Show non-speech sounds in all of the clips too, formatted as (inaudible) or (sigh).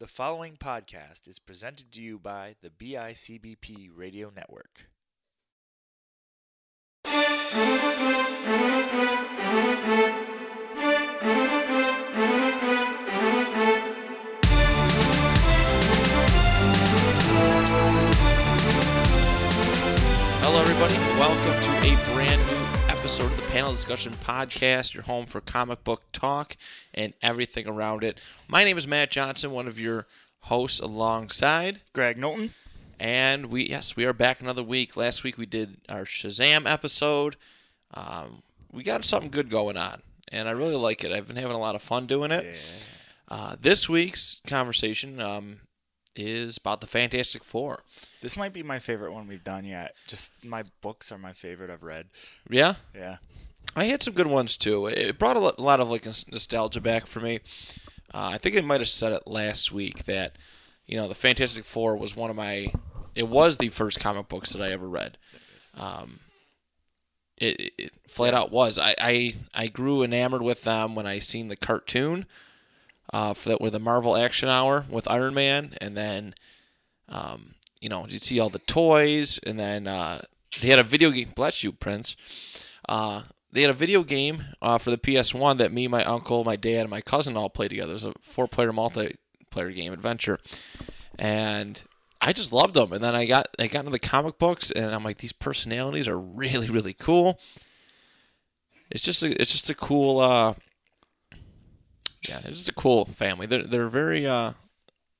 The following podcast is presented to you by the BICBP Radio Network. Hello, everybody. Welcome to a brand episode of the Panel Discussion Podcast, your home for comic book talk and everything around it. My name is Matt Johnson, one of your hosts alongside. Graig Knowlton. And we, yes, we are back another week. Last week we did our Shazam episode. Um, we got something good going on, and I really like it. I've been having a lot of fun doing it. Uh, this week's conversation um, is about the Fantastic Four. This might be my favorite one we've done yet. Just my books are my favorite I've read. Yeah? Yeah. I had some good ones too. It brought a lot of like nostalgia back for me. Uh, I think I might have said it last week that you know the Fantastic Four was one of my. It was the first comic books that I ever read. Um, it, it- it flat out was. I, I I grew enamored with them when I seen the cartoon. Uh, for that with the Marvel Action Hour with Iron Man, and then, um, you know, you'd see all the toys, and then uh, they had a video game. Bless you, Prince. Uh, they had a video game uh, for the PS1 that me, my uncle, my dad, and my cousin all played together. It was a four-player multiplayer game adventure, and I just loved them. And then I got I got into the comic books, and I'm like, these personalities are really really cool. It's just a, it's just a cool uh, yeah, it's just a cool family. They're they're very uh,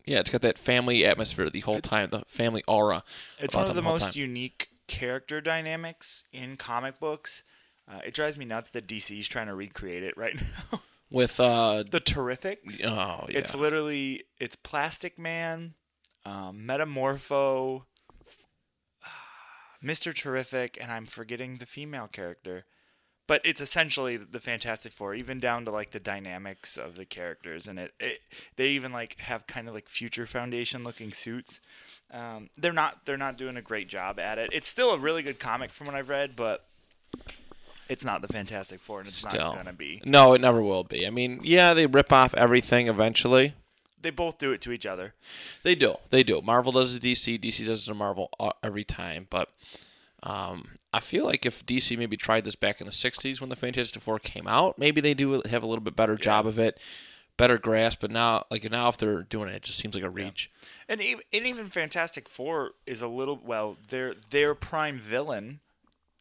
yeah, it's got that family atmosphere the whole time, the family aura. It's one of the whole most time. unique character dynamics in comic books. Uh, it drives me nuts that DC is trying to recreate it right (laughs) now. with uh, the Terrifics. oh yeah, It's literally it's Plastic Man, um, Metamorpho, (sighs) Mister Terrific, and I'm forgetting the female character. But it's essentially the Fantastic Four, even down to like the dynamics of the characters, and it, it they even like have kind of like Future Foundation looking suits. Um, they're not they're not doing a great job at it. It's still a really good comic from what I've read, but it's not the Fantastic Four, and it's Still. not gonna be. No, it never will be. I mean, yeah, they rip off everything eventually. They both do it to each other. They do. They do. Marvel does it to DC. DC does it to Marvel uh, every time. But um, I feel like if DC maybe tried this back in the 60s when the Fantastic Four came out, maybe they do have a little bit better job of it, better grasp. But now, like now, if they're doing it, it just seems like a reach. And even, and even Fantastic Four is a little well, their their prime villain,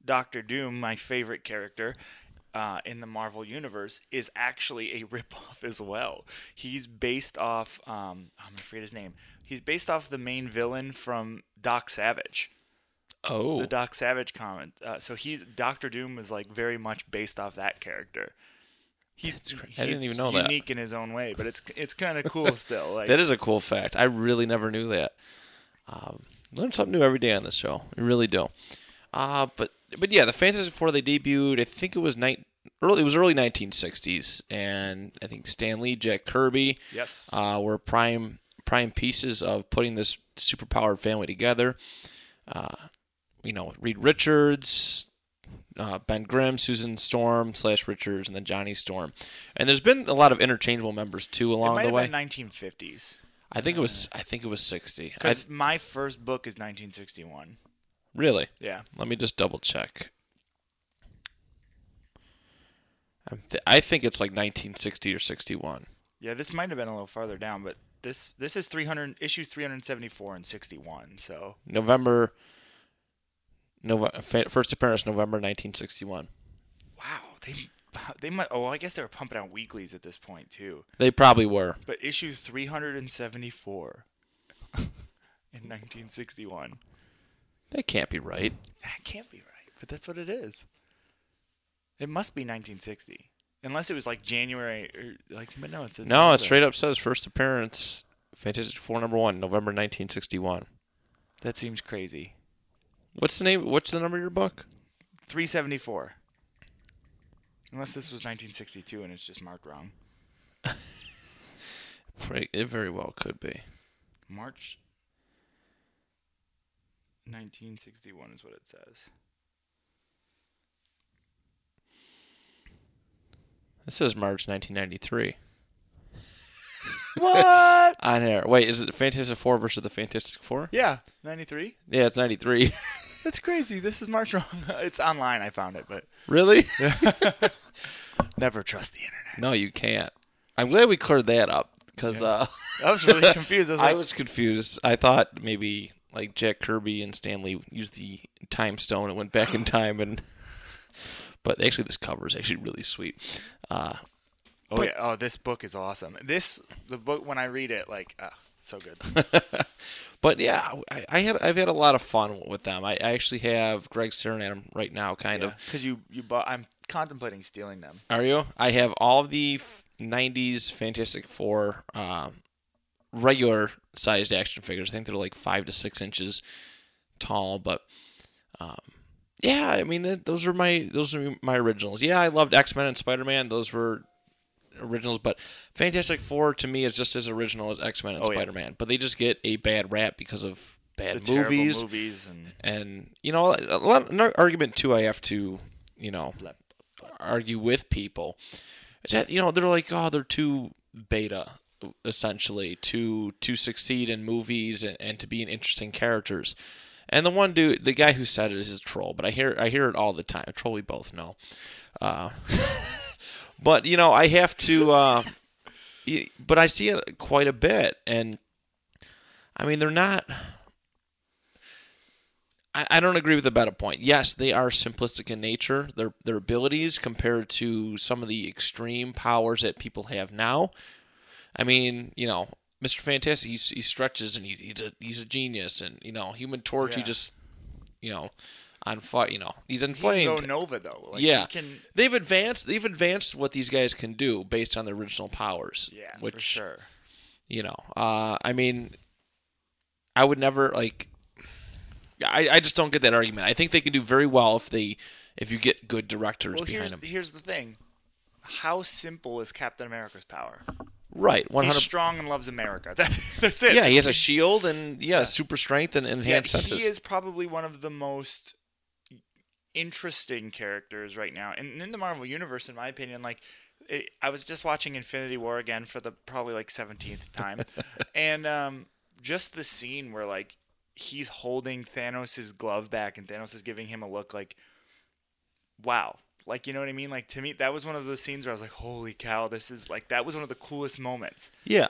Doctor Doom, my favorite character uh, in the Marvel universe, is actually a (laughs) ripoff as well. He's based off um, I'm gonna forget his name. He's based off the main villain from Doc Savage, Oh, the Doc Savage comment. Uh, so he's Doctor Doom is like very much based off that character. He, I didn't he's even know that. unique in his own way, but it's it's kind of cool (laughs) still. Like that is a cool fact. I really never knew that. Um, learn something new every day on this show. We really do. Uh, but but yeah, the Fantastic Four they debuted. I think it was night early. It was early 1960s, and I think Stan Lee, Jack Kirby, yes, uh, were prime prime pieces of putting this superpowered family together. Uh, you know, Reed Richards, uh, Ben Grimm, Susan Storm slash Richards, and then Johnny Storm. And there's been a lot of interchangeable members too along the way. been 1950s. I think it was. I think it was 60. Because my first book is 1961. really? Yeah. Let me just double check. I'm th- I think it's like 1960 or 61. Yeah, this might have been a little farther down, but this this is 300 issues 374 and 61. So November. Nova, first appearance November 1961. wow, they they might. Oh, I guess they were pumping out weeklies at this point too. They probably were. But issue 374 (laughs) in 1961. That can't be right. That can't be right, but that's what it is. It must be 1960, unless it was like January or like. But no, it's No, it straight up says first appearance Fantastic Four number one, November 1961. That seems crazy. What's the name? What's the number of your book? 374. Unless this was 1962 and it's just marked wrong. (laughs) It very well could be. March 1961 is what it says. This says March 1993. (laughs) What? (laughs) on air. Wait, is it Fantastic Four versus the Fantastic Four? Yeah, 93. Yeah, it's ninety three. That's crazy. This is March wrong. (laughs) It's online. I found it, but really? (laughs) never trust the internet. no, you can't. I'm glad we cleared that up because uh, (laughs) I was really confused. I was I was confused. I thought maybe like Jack Kirby and Stan Lee used the time stone and went back in time and. But actually, this cover is actually really sweet. Uh, oh yeah, oh this book is awesome. This the book when I read it, like, it's so good. (laughs) But yeah, I, I had I've had a lot of fun with them. I, I actually have Graig staring at them right now, kind of. because you you bought. I'm contemplating stealing them. Are you? I have all the '90s Fantastic Four um, regular sized action figures. I think they're like five to six inches tall, but um, yeah, I mean those are my those are my originals. Yeah, I loved X Men and Spider Man. Those were originals, but Fantastic Four to me is just as original as X Men and Oh. Spider Man. But they just get a bad rap because of bad The movies. movies and And you know, a lot an argument too. I have to, you know, argue with people. is that, you know, they're like, oh, they're too beta, essentially, to to succeed in movies and, and to be in interesting characters. And the one dude, the guy who said it is a troll, but I hear I hear it all the time. A troll we both know. Uh, (laughs) but you know, I have to. Uh, but I see it quite a bit, and I mean, they're not. I, I don't agree with the better point. Yes, they are simplistic in nature. Their their abilities compared to some of the extreme powers that people have now. I mean, you know, Mr. Fantastic, he, he stretches and he, he's a he's a genius, and you know, Human Torch, he just, you know, on fire. You know, he's he can inflamed. go Nova though. Like, yeah, he can. they've advanced. They've advanced what these guys can do based on their original powers. Yeah, which for sure. you know, uh, I mean, I would never like. I, I just don't get that argument. I think they can do very well if they if you get good directors Well, behind here's them. here's the thing. How simple is Captain America's power? Right, one He's hundred. strong and loves America. (laughs) That, that's it. Yeah, he has a shield and yeah, super strength and Yeah, enhanced senses. he is probably one of the most interesting characters right now, and in the Marvel universe, in my opinion. Like, it, I was just watching Infinity War again for the probably like seventeenth time, (laughs) and um, just the scene where like he's holding Thanos' glove back, and Thanos is giving him a look like, wow. Like you know what I mean? Like to me, that was one of those scenes where I was like, "Holy cow! This is like that was one of the coolest moments." yeah,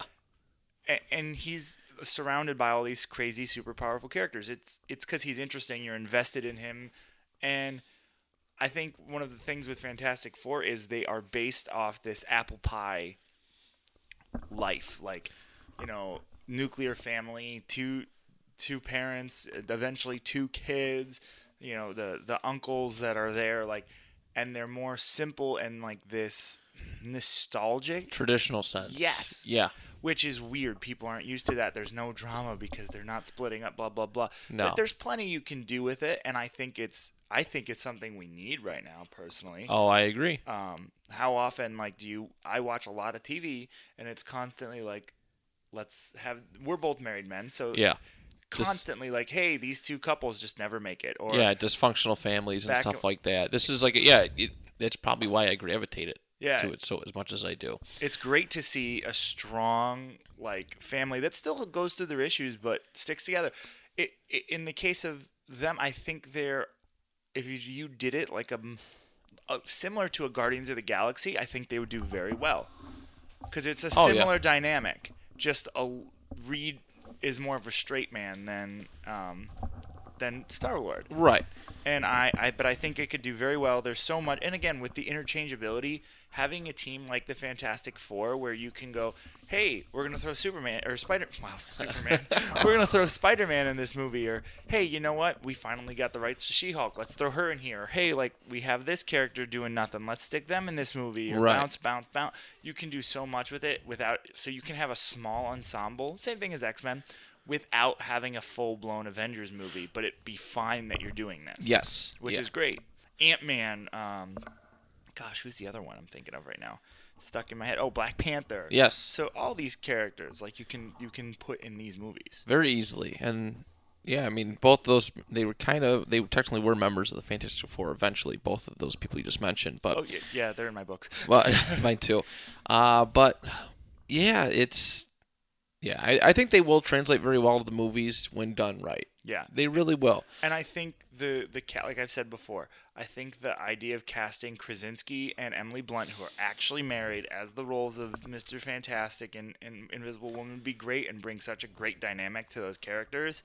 A- and he's surrounded by all these crazy super powerful characters it's it's because he's interesting you're invested in him and i think one of the things with fantastic four is they are based off this apple pie life. Like you know nuclear family two two parents eventually two kids you know the the uncles that are there like and they're more simple and like this nostalgic traditional sense. Yes. Yeah. which is weird. People aren't used to that. There's no drama because they're not splitting up. Blah blah blah. No. But there's plenty you can do with it, and I think it's I think it's something we need right now personally. Oh, I agree. Um, how often like do you? I watch a lot of TV, and it's constantly like, let's have. We're both married men, so Yeah. This- constantly like, hey, these two couples just never make it, or yeah, dysfunctional families and stuff like that. This is like yeah, it, that's probably why I gravitate it Yeah. to it so as much as I do. it's great to see a strong like family that still goes through their issues but sticks together. It, it, in the case of them, I think they're if you, did it like a, a similar to a Guardians of the Galaxy, I think they would do very well because it's a Oh, yeah. similar dynamic. Just a Reed is more of a straight man than um, than Star Lord Right. and I, I but I think it could do very well. There's so much, and again with the interchangeability, having a team like the Fantastic Four where you can go, hey, we're gonna throw Superman or Spider, (laughs) well, Superman, (laughs) we're gonna throw Spider-Man in this movie, or hey, you know what, we finally got the rights to She-Hulk, let's throw her in here. Or, hey, like we have this character doing nothing, let's stick them in this movie. Or Right. bounce, bounce, bounce. You can do so much with it without, so you can have a small ensemble. Same thing as X-Men. Without having a full-blown Avengers movie, but it'd be fine that you're doing this Yes. which Yeah. is great. Ant Man. Um, gosh, who's the other one I'm thinking of right now? Stuck in my head. Oh, Black Panther. Yes. So all these characters, like you can you can put in these movies. very easily and yeah i mean both those they were kind of they technically were members of the fantastic four eventually both of those people you just mentioned but Oh yeah, yeah, they're in my books. well (laughs) (laughs) mine too uh but yeah it's Yeah, I, I think they will translate very well to the movies when done right. Yeah. They really will. And I think the the cat like I've said before, I think the idea of casting Krasinski and Emily Blunt, who are actually married, as the roles of Mr. Fantastic and, and Invisible Woman would be great and bring such a great dynamic to those characters.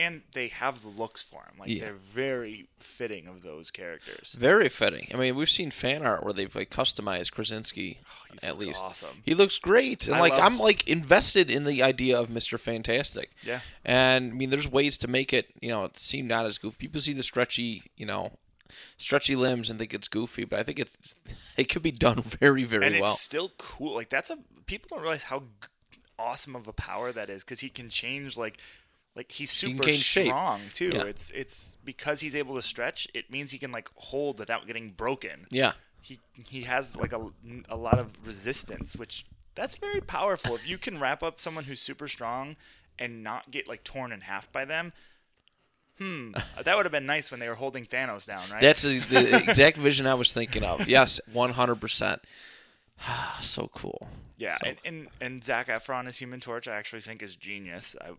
And they have the looks for them. Like Yeah. they're very fitting of those characters. Very fitting. I mean, we've seen fan art where they've like customized Krasinski oh, he at looks least. awesome. He looks great, and I like love- I'm like invested in the idea of Mister Fantastic. Yeah. And I mean, there's ways to make it, you know, seem not as goofy. People see the stretchy, you know, stretchy limbs and think it's goofy, but I think it's (laughs) it could be done (laughs) very, very and well. it's still cool. Like that's a people don't realize how awesome of a power that is because he can change like like he's super change shape. strong too. Yeah. It's it's because he's able to stretch. It means he can like hold without getting broken. Yeah. He he has like a, a lot of resistance, which that's very powerful. if you can wrap up someone who's super strong and not get like torn in half by them. Hmm, that would have been nice when they were holding Thanos down, right? That's the, the exact vision I was thinking of. Yes, 100%. (sighs) so cool. Yeah, So- and, and and Zac Efron as Human Torch, I actually think is genius. I,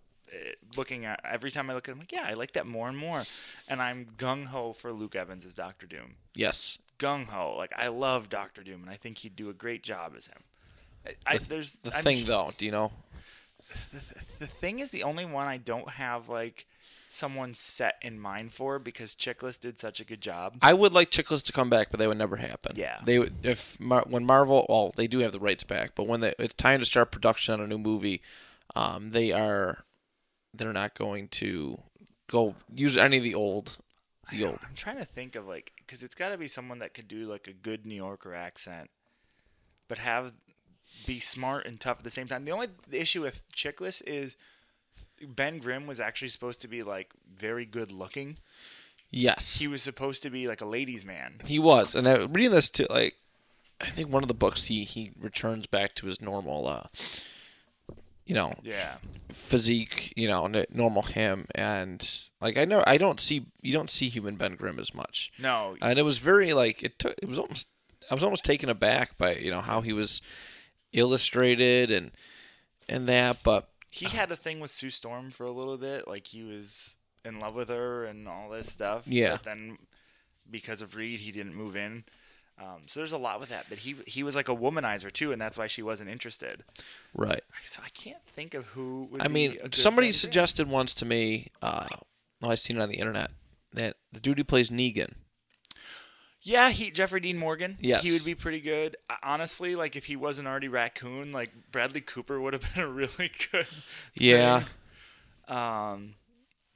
looking at every time I look at him, like, yeah, I like that more and more. And I'm gung ho for Luke Evans as Doctor Doom. Yes. Gung ho, like I love Doctor Doom, and I think he'd do a great job as him. I, I, there's The I'm thing, though, do you know? the thing is the only one I don't have like someone set in mind for because Chiklis did such a good job. I would like Chiklis to come back, but that would never happen. Yeah. They would if Mar- when Marvel, well, they do have the rights back, but when they, it's time to start production on a new movie, um, they are they're not going to go use any of the old the old. I'm trying to think of like because it's got to be someone that could do like a good New Yorker accent, but have be smart and tough at the same time. The only issue with Chiklis is Ben Grimm was actually supposed to be like very good looking. Yes, He was supposed to be like a ladies' man. he was, and I, reading this too, like I think one of the books he he returns back to his normal, uh, you know, Yeah, physique, you know, n- normal him, and like I know I don't see you don't see human Ben Grimm as much. no, and it was very like it took it was almost I was almost taken aback by you know how he was illustrated and and that but he (sighs) had a thing with Sue Storm for a little bit. Like he was in love with her and all this stuff. Yeah. But then because of Reed, he didn't move in. Um, so there's a lot with that. But he he was like a womanizer too, and that's why she wasn't interested. right So I can't think of who. Would I be mean somebody suggested once to me uh well, I seen it on the internet that the dude who plays Negan Yeah, he Jeffrey Dean Morgan. Yes. he would be pretty good. Honestly, like if he wasn't already Raccoon, like Bradley Cooper would have (laughs) been a really good. yeah thing. Um,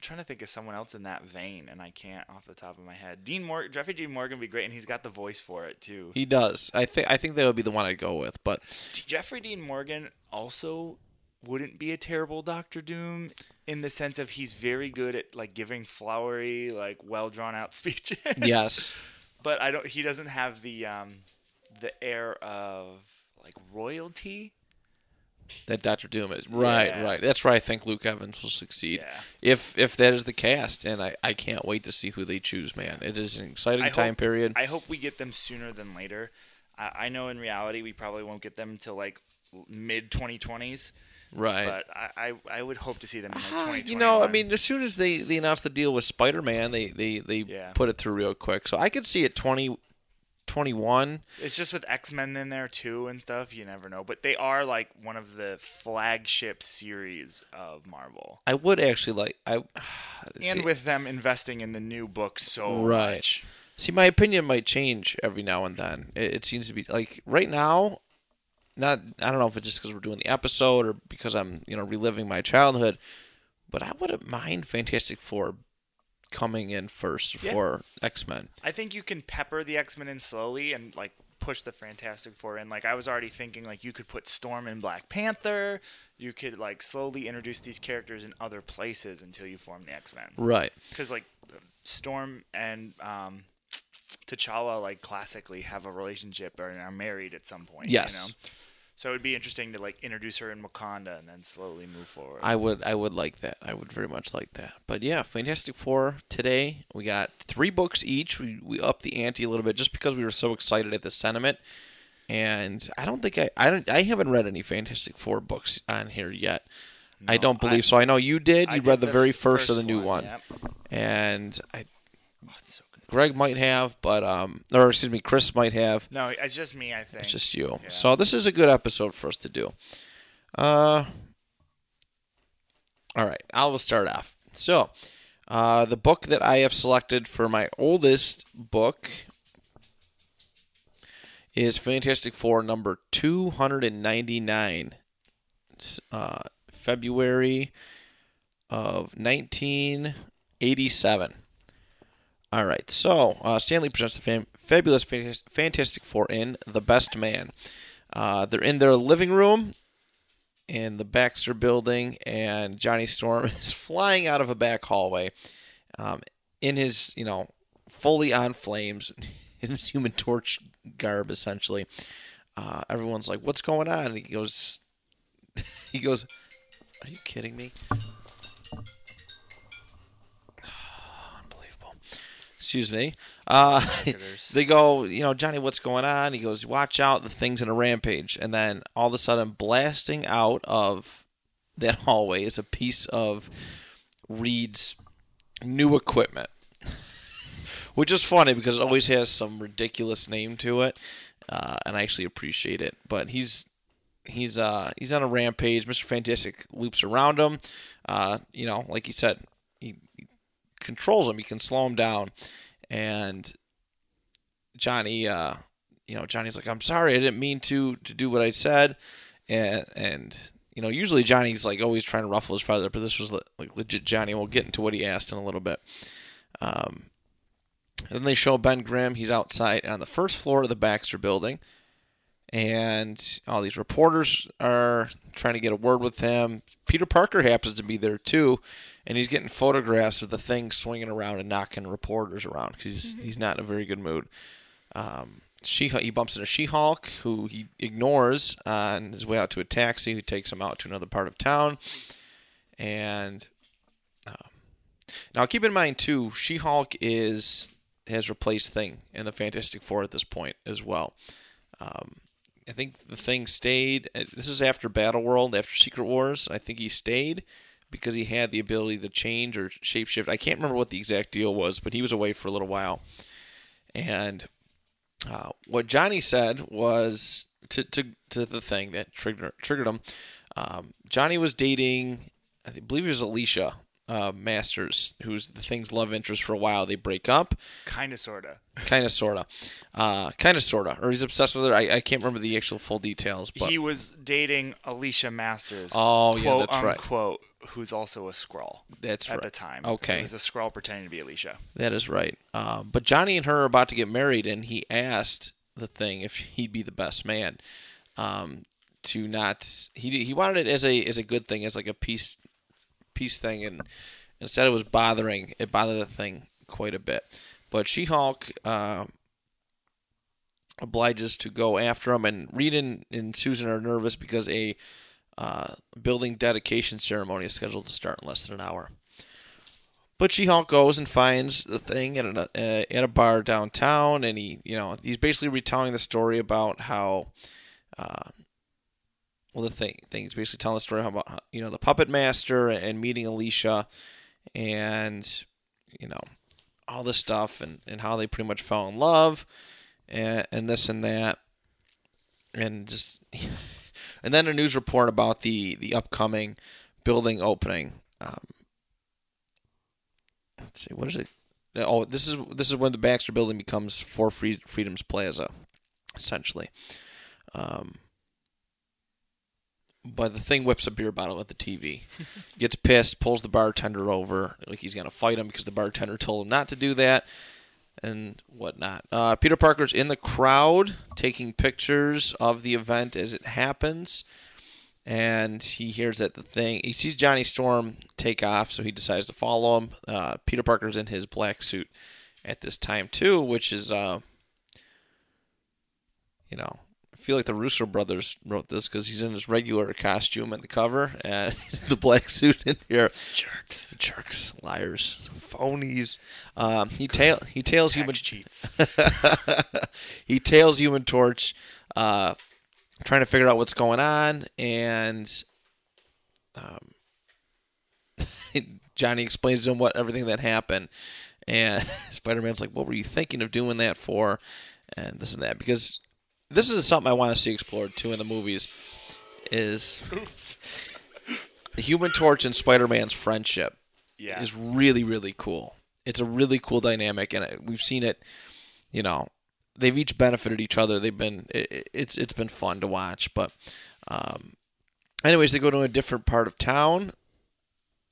trying to think of someone else in that vein, and I can't off the top of my head. Dean Morgan, Jeffrey Dean Morgan would be great, and he's got the voice for it too. he does I think I think that would be the one I'd go with but Jeffrey Dean Morgan also wouldn't be a terrible Doctor Doom in the sense of he's very good at like giving flowery, like well drawn out (laughs) speeches. yes but I don't. He doesn't have the um, the air of like royalty. That Doctor Doom is right Yeah. right that's where I think Luke Evans will succeed Yeah. if if that is the cast and I, I can't wait to see who they choose man it is an exciting I time hope, period I hope we get them sooner than later. I, I know in reality we probably won't get them until like mid 2020s, right but I, I I would hope to see them in like 2021. you know, I mean, as soon as they, they announced the deal with Spider Man, they, they, they Yeah. put it through real quick. So I could see it 20, 21. it's just with X Men in there too and stuff. You never know, but they are like one of the flagship series of Marvel. I would actually like. I (sighs) And see, with them investing in the new book so Right. much. see, my opinion might change every now and then. It, it seems to be like right now. Not, I don't know if it's just because we're doing the episode or because I'm, you know, reliving my childhood, but I wouldn't mind Fantastic Four coming in first Yeah. for X Men. I think you can pepper the X Men in slowly and like push the Fantastic Four in. Like I was already thinking, like you could put Storm in Black Panther. You could like slowly introduce these characters in other places until you form the X Men. Right. Because like Storm and um, T'Challa like classically have a relationship or are married at some point. Yes. You know? So it would be interesting to like introduce her in Wakanda and then slowly move forward. I would I would like that. I would very much like that. But yeah, Fantastic Four today. We got three books each. We we upped the ante a little bit just because we were so excited at the sentiment. and I don't think I I don't I haven't read any Fantastic Four books on here yet. I don't I- believe so. I know you did. You read the, very first, of the new one, Yep. and I, Oh, it's so good. Graig might have, but um, or excuse me, Chris might have. No, it's just me. I think. It's just you. Yeah. So this is a good episode for us to do. Uh, all right, I will start off. So, uh, the book that I have selected for my oldest book is Fantastic Four number 299, uh, February of 1987. All right, so uh, Stan Lee presents the fam- fabulous Fantastic Four in The Best Man. Uh, they're in their living room in the Baxter building, and Johnny Storm (laughs) is flying out of a back hallway um, in his, you know, fully on flames, (laughs) in his human torch garb, essentially. Uh, everyone's like, "What's going on?" And he goes, (laughs) "He goes, are you kidding me?" Excuse me. Uh, (laughs) they go, you know, Johnny, what's going on? He goes, watch out, the thing's in a rampage. And then all of a sudden, blasting out of that (laughs) hallway is a piece of Reed's new equipment, (laughs) which is funny because it always has some ridiculous name to it, uh, and I actually appreciate it. But he's he's uh he's on a rampage. Mister Fantastic loops around him. Uh, you know, like you said, he, he controls him. He can slow him down, and Johnny, uh, you know, Johnny's like, I'm sorry, I didn't mean to to do what I said, and and you know, usually Johnny's like always trying to ruffle his feathers, but this was le- like legit Johnny. We'll get into what he asked in a little bit. Um, then they show Ben Grimm. He's outside on the first floor of the Baxter building, and all these reporters are trying to get a word with him. Peter Parker happens to be there too, and he's getting photographs of the thing swinging around and knocking reporters around because he's, he's not in a very good mood. Um, she he bumps into She-Hulk, who he ignores on his way out to a taxi, who takes him out to another part of town. And um, now, keep in mind too, She-Hulk is has replaced Thing in the Fantastic Four at this point as well. Um, I think the Thing stayed. uh, This is after Battle World, after Secret Wars. I think he stayed because he had the ability to change or shapeshift. I can't remember what the exact deal was, but he was away for a little while. And uh, what Johnny said was to, to, to the thing that triggered triggered him. Um, Johnny was dating, I believe it was Alicia uh, Masters, who's the thing's love interest for a while. They break up, Kind of, sorta. (laughs) kind of, sorta, uh, kind of, sorta, or he's obsessed with her. I, I can't remember the actual full details, but he was dating Alicia Masters. Oh, yeah, quote, that's right. unquote, Who's also a Skrull that's right. at right. the time. Okay. He was a Skrull pretending to be Alicia. That is right. Um, but Johnny and her are about to get married, and he asked the thing if he'd be the best man. Um, to not he he wanted it as a as a good thing, as like a peace peace thing, and instead it was bothering it bothered the thing quite a bit. But She Hulk uh, obliges to go after him, and Reed and, and Susan are nervous because a uh, building dedication ceremony is scheduled to start in less than an hour. But She-Hulk goes and finds the thing at a uh, at a bar downtown, and he, you know, he's basically retelling the story about how, uh, well, the thing thing he's basically telling the story about you know the puppet master and meeting Alicia, and you know, all this stuff, and and how they pretty much fell in love, and and this and that, and just, (laughs) and then a news report about the the upcoming building opening. Um, let's see, what is it? Oh, this is this is when the Baxter Building becomes Four Free- Freedoms Plaza, essentially. Um, but the thing whips a beer bottle at the TV, (laughs) gets pissed, pulls the bartender over, like he's gonna fight him because the bartender told him not to do that, and whatnot. Uh, Peter Parker's in the crowd taking pictures of the event as it happens and he hears that the thing he sees Johnny Storm take off, so he decides to follow him. Uh, Peter Parker's in his black suit at this time too, which is uh, you know I feel like the Russo brothers wrote this because he's in his regular costume at the cover and (laughs) the black suit in here. Jerks. Jerks, liars, phonies. Um, he tail he tails Tax human cheats. (laughs) he tails Human Torch, uh, trying to figure out what's going on, and um, (laughs) Johnny explains to him what everything that happened, and Spider Man's like, "What were you thinking of doing that for?" And this and that because this is something I want to see explored too in the movies. Is the Human Torch and Spider Man's friendship Yeah. is really really cool. It's a really cool dynamic, and uh, we've seen it. You know, they've each benefited each other. They've been it, it's it's been fun to watch. But, um, anyways, they go to a different part of town,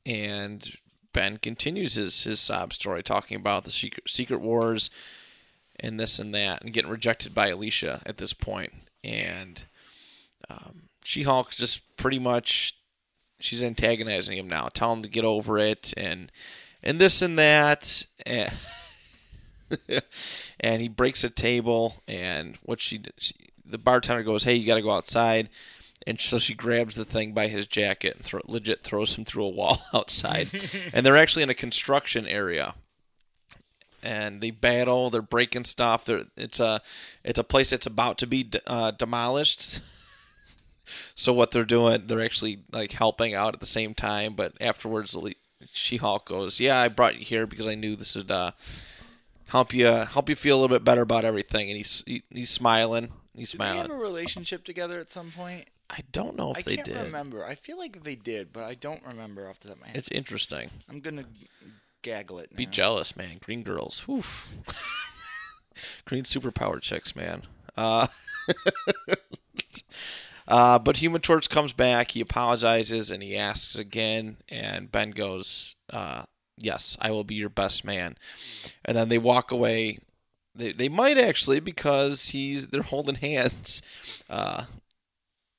and Ben continues his his sob story, talking about the secret secret wars, and this and that, and getting rejected by Alicia at this point, and um, She Hulk just pretty much she's antagonizing him now, telling him to get over it, and and this and that, and, (laughs) and he breaks a table, and what she, she the bartender goes, "Hey, you got to go outside." And so she grabs the thing by his jacket and throw, legit throws him through a wall (laughs) outside. (laughs) and they're actually in a construction area. And they battle. They're breaking stuff. They're, it's a it's a place that's about to be uh, demolished. (laughs) so what they're doing, they're actually like helping out at the same time. But afterwards, She Hulk goes, "Yeah, I brought you here because I knew this would uh, help you help you feel a little bit better about everything." And he's he, he's smiling. He's Did they smiling. have a relationship together at some point? I don't know if I they can't did. remember. I feel like they did, but I don't remember off the top of my head. It's interesting. I'm gonna gaggle it. Be jealous, man. Green girls. Oof. (laughs) Green superpower chicks, man. Uh, (laughs) uh, but Human Torch comes back. He apologizes and he asks again. And Ben goes, uh, "Yes, I will be your best man." And then they walk away. They, they might actually because he's they're holding hands. Uh,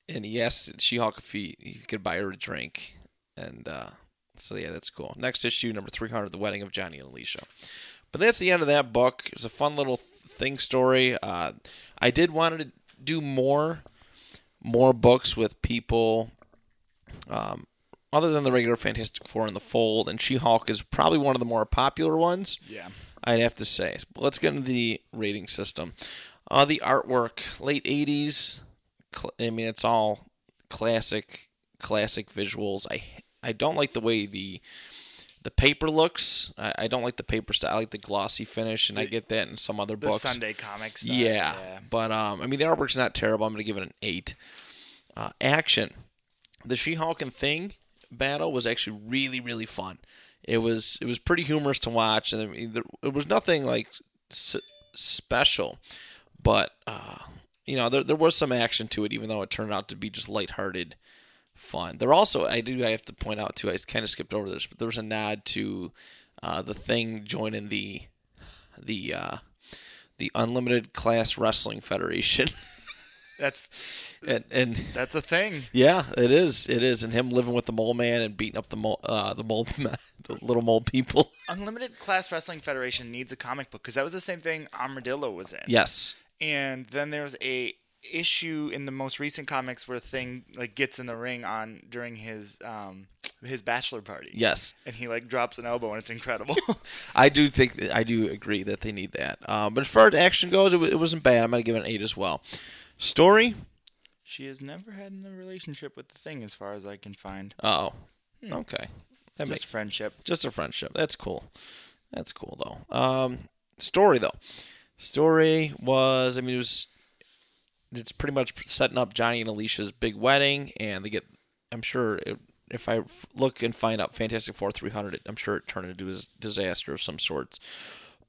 and he asks She-Hulk if he, he could buy her a drink. And uh, so yeah, that's cool. Next issue, number three hundred, the wedding of Johnny and Alicia. But that's the end of that book. It's a fun little thing story. Uh, I did want to do more, more books with people, um, other than the regular Fantastic Four in the fold. And She-Hulk is probably one of the more popular ones. Yeah. I'd have to say. But let's get into the rating system. Uh, the artwork, late '80s. Cl- I mean, it's all classic, classic visuals. I I don't like the way the the paper looks. I, I don't like the paper style. I like the glossy finish, and I get that in some other The books. Sunday comics. Yeah, yeah. but um, I mean the artwork's not terrible. I'm gonna give it an eight. Uh, action, the She-Hulk and Thing battle was actually really really fun. It was it was pretty humorous to watch, and I mean, there, it was nothing like s- special, but uh, you know there there was some action to it, even though it turned out to be just lighthearted fun. There also I do I have to point out too. I kind of skipped over this, but there was a nod to uh, the Thing joining the the uh, the Unlimited Class Wrestling Federation, (laughs) That's and and that's a thing. yeah, it is it is, and him living with the mole man and beating up the mole uh, the mole (laughs) the little mole people. (laughs) Unlimited Class Wrestling Federation needs a comic book because that was the same thing Armadillo was in. Yes, And then there's a issue in the most recent comics where Thing like gets in the ring on during his um his bachelor party. yes, And he like drops an elbow and it's incredible. (laughs) I do think I do agree that they need that. Um, but as far as action goes, it, wa- it wasn't bad. I'm gonna give it an eight as well. Story, she has never had a relationship with the Thing, as far as I can find. oh, okay, that Just makes friendship. just a friendship. That's cool. That's cool though. Um, story though, story was I mean it was it's pretty much setting up Johnny and Alicia's big wedding, and they get. I'm sure it, if I look and find out Fantastic Four 300, I'm sure it turned into a disaster of some sorts.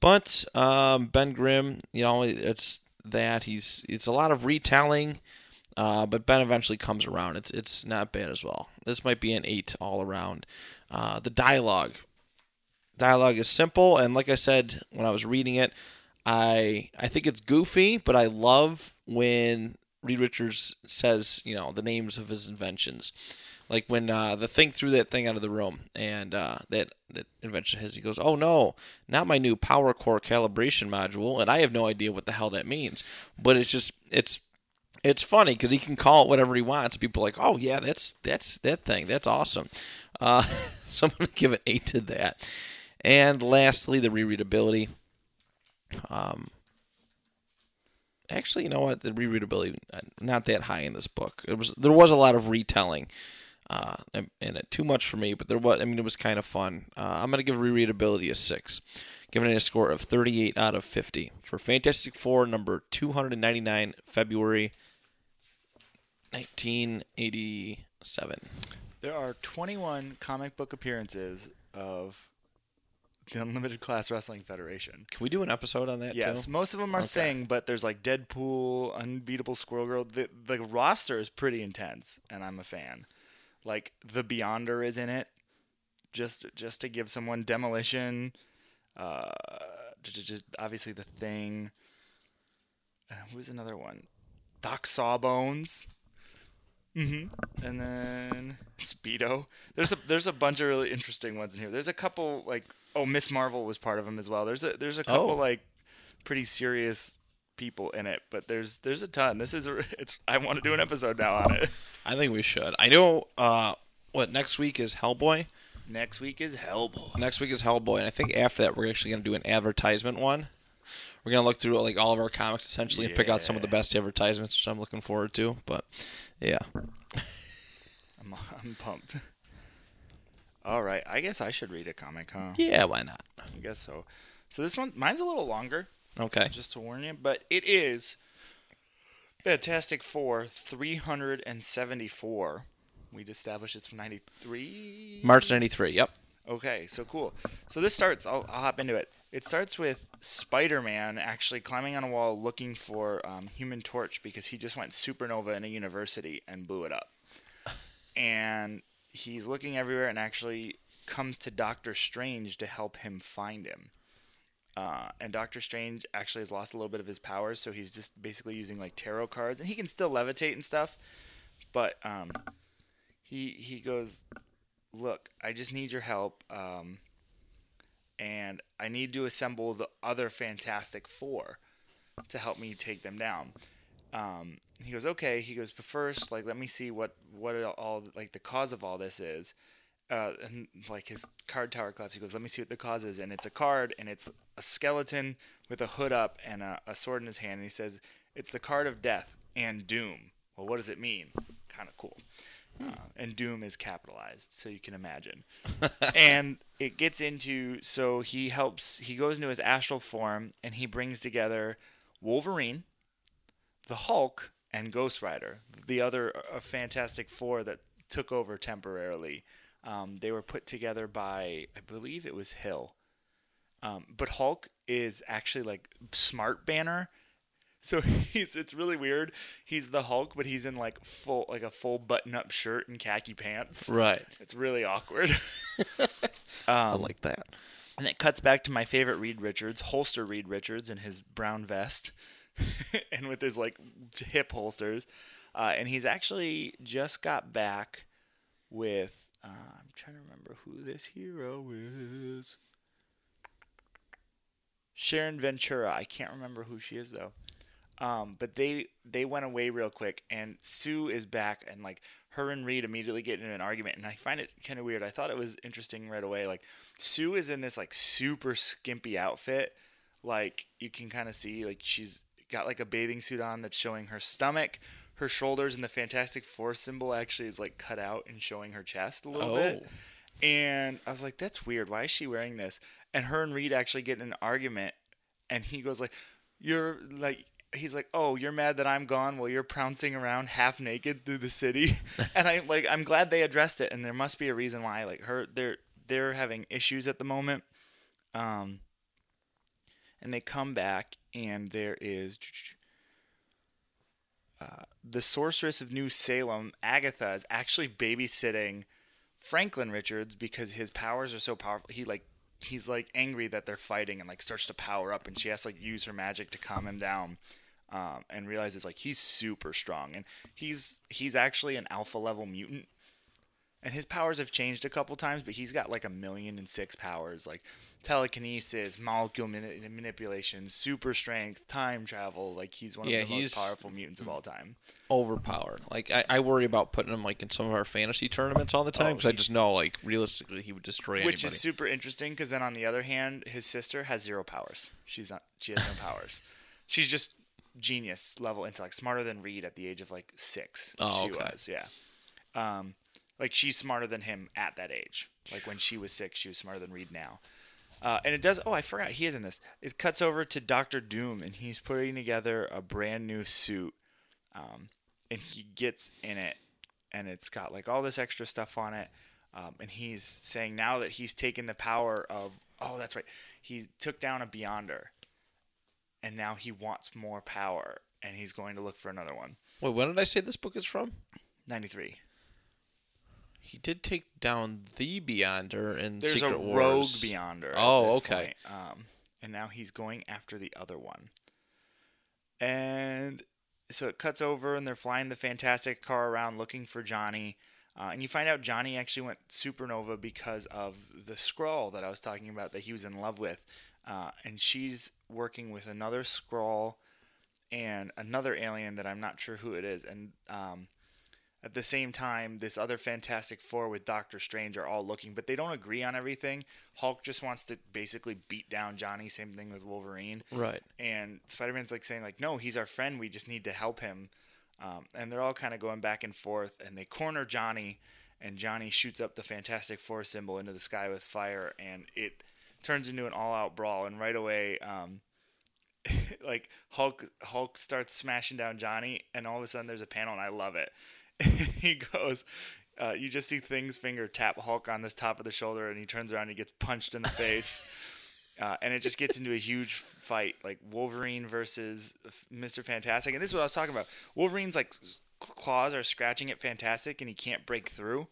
But um, Ben Grimm, you know, it's that he's it's a lot of retelling. Uh, but Ben eventually comes around. It's it's not bad as well. This might be an eight all around. Uh, the dialogue, dialogue is simple, and like I said when I was reading it, I I think it's goofy, but I love when Reed Richards says you know the names of his inventions, like when uh, the thing threw that thing out of the room, and uh, that that invention his. He goes, "Oh no, not my new power core calibration module," and I have no idea what the hell that means, but it's just it's it's funny because he can call it whatever he wants. People are like, oh yeah, that's that's that thing. That's awesome. Uh, (laughs) so I'm gonna give an eight to that. And lastly, the rereadability. Um, actually, you know what? The rereadability uh, not that high in this book. It was there was a lot of retelling uh, in it. Too much for me, but there was. I mean, it was kind of fun. Uh, I'm gonna give rereadability a six, giving it a score of 38 out of 50 for Fantastic Four number 299, February 1987. There are 21 comic book appearances of the Unlimited Class Wrestling Federation. Can we do an episode on that Yes, too? most of them are Okay. Thing, but there's like Deadpool, Unbeatable Squirrel Girl. The the roster is pretty intense, and I'm a fan. Like the Beyonder is in it, just just to give someone Demolition. Uh, obviously the Thing. Uh, who's another one? Doc Sawbones. Mm-hmm. And then Speedo. There's a there's a bunch of really interesting ones in here. There's a couple like oh Ms. Marvel was part of them as well. There's a there's a couple Oh. like pretty serious people in it, but there's there's a ton. This is a, (laughs) it's I want to do an episode now on it. I think we should. I know. Uh, what next week is Hellboy. Next week is Hellboy. Next week is Hellboy, and I think after that we're actually gonna do an advertisement one. We're gonna look through like all of our comics essentially and pick out some of the best advertisements, which I'm looking forward to. But yeah, I'm I'm pumped. All right, I guess I should read a comic, huh? yeah, why not? I guess so. So this one, mine's a little longer. Okay. just to warn you, but it is Fantastic Four 374. We'd established it's from 93. March '93. Yep. Okay, so cool. So this starts, I'll, I'll hop into it. It starts with Spider Man actually climbing on a wall looking for um, Human Torch because he just went supernova in a university and blew it up. And he's looking everywhere and actually comes to Doctor Strange to help him find him. Uh, and Doctor Strange actually has lost a little bit of his powers, so he's just basically using like tarot cards, and he can still levitate and stuff. But um, he he goes, look, I just need your help, um, and I need to assemble the other Fantastic Four to help me take them down. Um, he goes, okay. He goes, but first, like, let me see what what all like the cause of all this is. Uh, and like his card tower collapse, he goes, let me see what the cause is, and it's a card, and it's a skeleton with a hood up and a, a sword in his hand, and he says, it's the card of death and doom. Well, what does it mean? Kind of cool. Uh, and Doom is capitalized, so you can imagine. (laughs) and it gets into so he helps. He goes into his astral form and he brings together Wolverine, the Hulk, and Ghost Rider, the other uh, Fantastic Four that took over temporarily. Um, they were put together by, I believe it was Hill. Um, but Hulk is actually like Smart Banner. So (laughs) he's it's really weird. He's the Hulk, but he's in like full like a full button up shirt and khaki pants. Right. It's really awkward. (laughs) I like that. and it cuts back to my favorite Reed Richards, holster Reed Richards in his brown vest (laughs) and with his like hip holsters. Uh, and he's actually just got back with uh, I'm trying to remember who this hero is. Sharon Ventura. I can't remember who she is though. Um, but they they went away real quick, and Sue is back, and like her and Reed immediately get into an argument, and I find it kind of weird. I thought it was interesting right away. Like Sue is in this like super skimpy outfit, like you can kind of see like she's got like a bathing suit on that's showing her stomach, her shoulders, and the Fantastic Four symbol actually is like cut out and showing her chest a little bit. Oh. And I was like, that's weird. Why is she wearing this? And her and Reed actually get in an argument, and he goes like, "You're like." He's like, "Oh, you're mad that I'm gone while you're pouncing around half naked through the city," (laughs) and I like I'm glad they addressed it, and there must be a reason why. Like her, they're they're having issues at the moment, um, and they come back, and there is uh, the sorceress of New Salem, Agatha, is actually babysitting Franklin Richards because his powers are so powerful. He like he's like angry that they're fighting and like starts to power up, and she has to like use her magic to calm him down. Um, and realizes like he's super strong, and he's he's actually an alpha level mutant, and his powers have changed a couple times, but he's got like a million and six powers, like telekinesis, molecule mani- manipulation, super strength, time travel. Like he's one of Yeah, the most powerful mutants of all time. Overpowered. Like I, I worry about putting him like in some of our fantasy tournaments all the time Oh, because I just know like realistically he would destroy Which anybody. is super interesting because then on the other hand, his sister has zero powers. She's not. She has no (laughs) powers. She's just genius level intellect, smarter than Reed at the age of like six. Oh, she okay. was, yeah. Um, like she's smarter than him at that age. Like when she was six, she was smarter than Reed now. Uh, and it does. Oh, I forgot he is in this. It cuts over to Doctor Doom, and he's putting together a brand new suit. Um, and he gets in it, and it's got like all this extra stuff on it. Um, and he's saying now that he's taken the power of. Oh, that's right. He took down a Beyonder, and now he wants more power, and he's going to look for another one. Wait, when did I say this book is from? Ninety three. He did take down the Beyonder in There's Secret a Wars. rogue Beyonder. Oh, okay. Um, and now he's going after the other one. And so it cuts over, and they're flying the Fantastic car around looking for Johnny. Uh, and you find out Johnny actually went supernova because of the Skrull that I was talking about that he was in love with. Uh, and she's working with another Skrull and another alien that I'm not sure who it is. And um, at the same time, this other Fantastic Four with Doctor Strange are all looking, but they don't agree on everything. Hulk just wants to basically beat down Johnny. Same thing with Wolverine. Right. And Spider Man's like saying like, no, he's our friend. We just need to help him. Um, and they're all kind of going back and forth, and they corner Johnny, and Johnny shoots up the Fantastic Four symbol into the sky with fire, and it turns into an all-out brawl. And right away, um, (laughs) like Hulk, Hulk starts smashing down Johnny, and all of a sudden there's a panel, and I love it. (laughs) he goes. Uh, you just see Thing's finger tap Hulk on this top of the shoulder, and he turns around and he gets punched in the face. (laughs) Uh, and it just gets into a huge fight, like Wolverine versus Mister Fantastic. And this is what I was talking about. Wolverine's like claws are scratching at Fantastic, and he can't break through.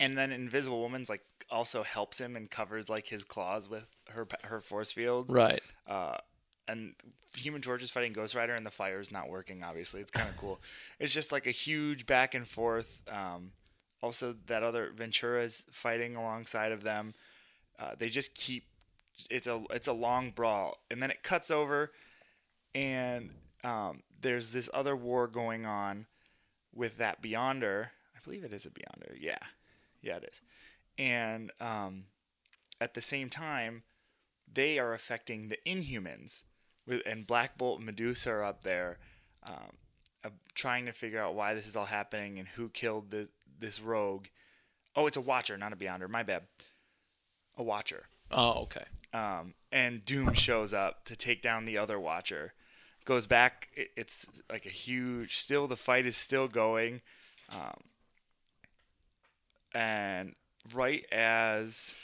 And then Invisible Woman's like also helps him and covers like his claws with her her force fields. Right. Uh, and Human Torch is fighting Ghost Rider, and the fire is not working. Obviously, it's kind of cool. (laughs) It's just like a huge back and forth. Um, also, that other Ventura is fighting alongside of them. Uh, they just keep. It's a it's a long brawl, and then it cuts over, and um, there's this other war going on with that Beyonder. I believe it is a Beyonder. Yeah, yeah, it is. And um, at the same time, they are affecting the Inhumans, with and Black Bolt and Medusa are up there, um, uh, trying to figure out why this is all happening and who killed the, this rogue. Oh, it's a Watcher, not a Beyonder. My bad. A Watcher. Oh, okay. Um, and Doom shows up to take down the other Watcher. Goes back. it- It's like a huge. Still, the fight is still going. Um, and right as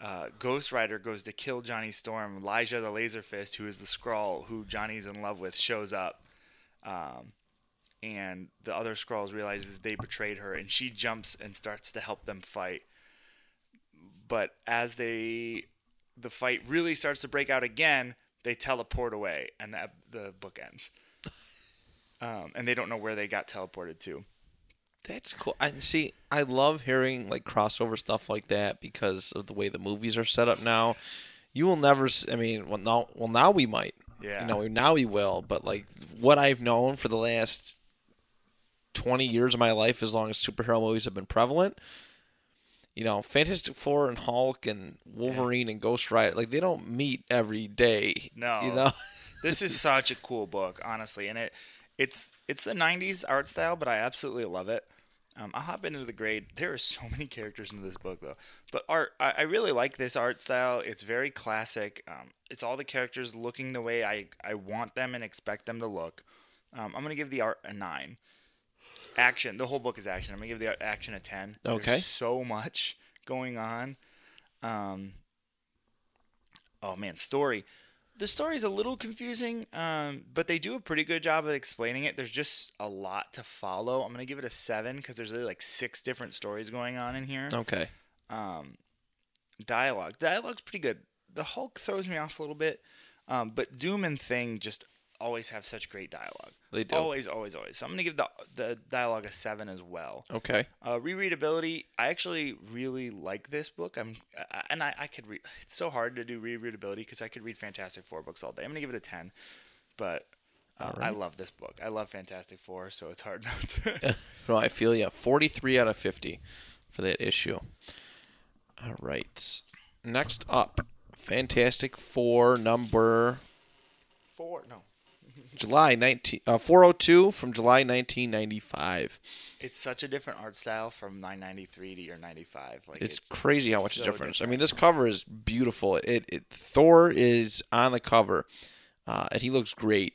uh, Ghost Rider goes to kill Johnny Storm, Lyja the Laser Fist, who is the Skrull who Johnny's in love with, shows up. Um, and the other Skrulls realizes they betrayed her, and she jumps and starts to help them fight. But as they, the fight really starts to break out again, they teleport away, and that the book ends. Um, and they don't know where they got teleported to. That's cool. I see. I love hearing like crossover stuff like that because of the way the movies are set up now. You will never. I mean, well now, well now we might. Yeah. You know, now we will. But like what I've known for the last twenty years of my life, as long as superhero movies have been prevalent, you know, Fantastic Four and Hulk and Wolverine and Ghost Rider, like they don't meet every day. No. You know. this is such a cool book, honestly, and it it's it's the '90s art style, but I absolutely love it. Um, I'll hop into the grade. There are so (laughs) many characters in this book, though. But art, I, I really like this art style. It's very classic. Um, it's all the characters looking the way I, I want them and expect them to look. Um, I'm gonna give the art a nine. Action. The whole book is action. I'm gonna give the art- action a ten. Okay. There's so much going on. Um, oh man, story the story's a little confusing, um, but they do a pretty good job of explaining it. There's just a lot to follow. I'm gonna give it a seven because there's really like six different stories going on in here. Okay. Um, dialogue, dialogue's pretty good. The Hulk throws me off a little bit, um, but Doom and Thing just always have such great dialogue. They do. Always, always, always. So I'm gonna give the the dialogue a seven as well. Okay. Uh, rereadability. I actually really like this book. I'm, and I, I could read. It's so hard to do rereadability because I could read Fantastic Four books all day. I'm gonna give it a ten, but uh, I love this book. I love Fantastic Four, so it's hard (laughs) not to. (laughs) No, I feel you. 43 out of 50 for that issue. All right. Next up, Fantastic Four number Four. No, July 19 uh, 402 from July 1995. it's such a different art style from 993 to your 95. Like It's, crazy how much so difference. I mean, this cover is beautiful. It, it Thor is on the cover, uh, and he looks great.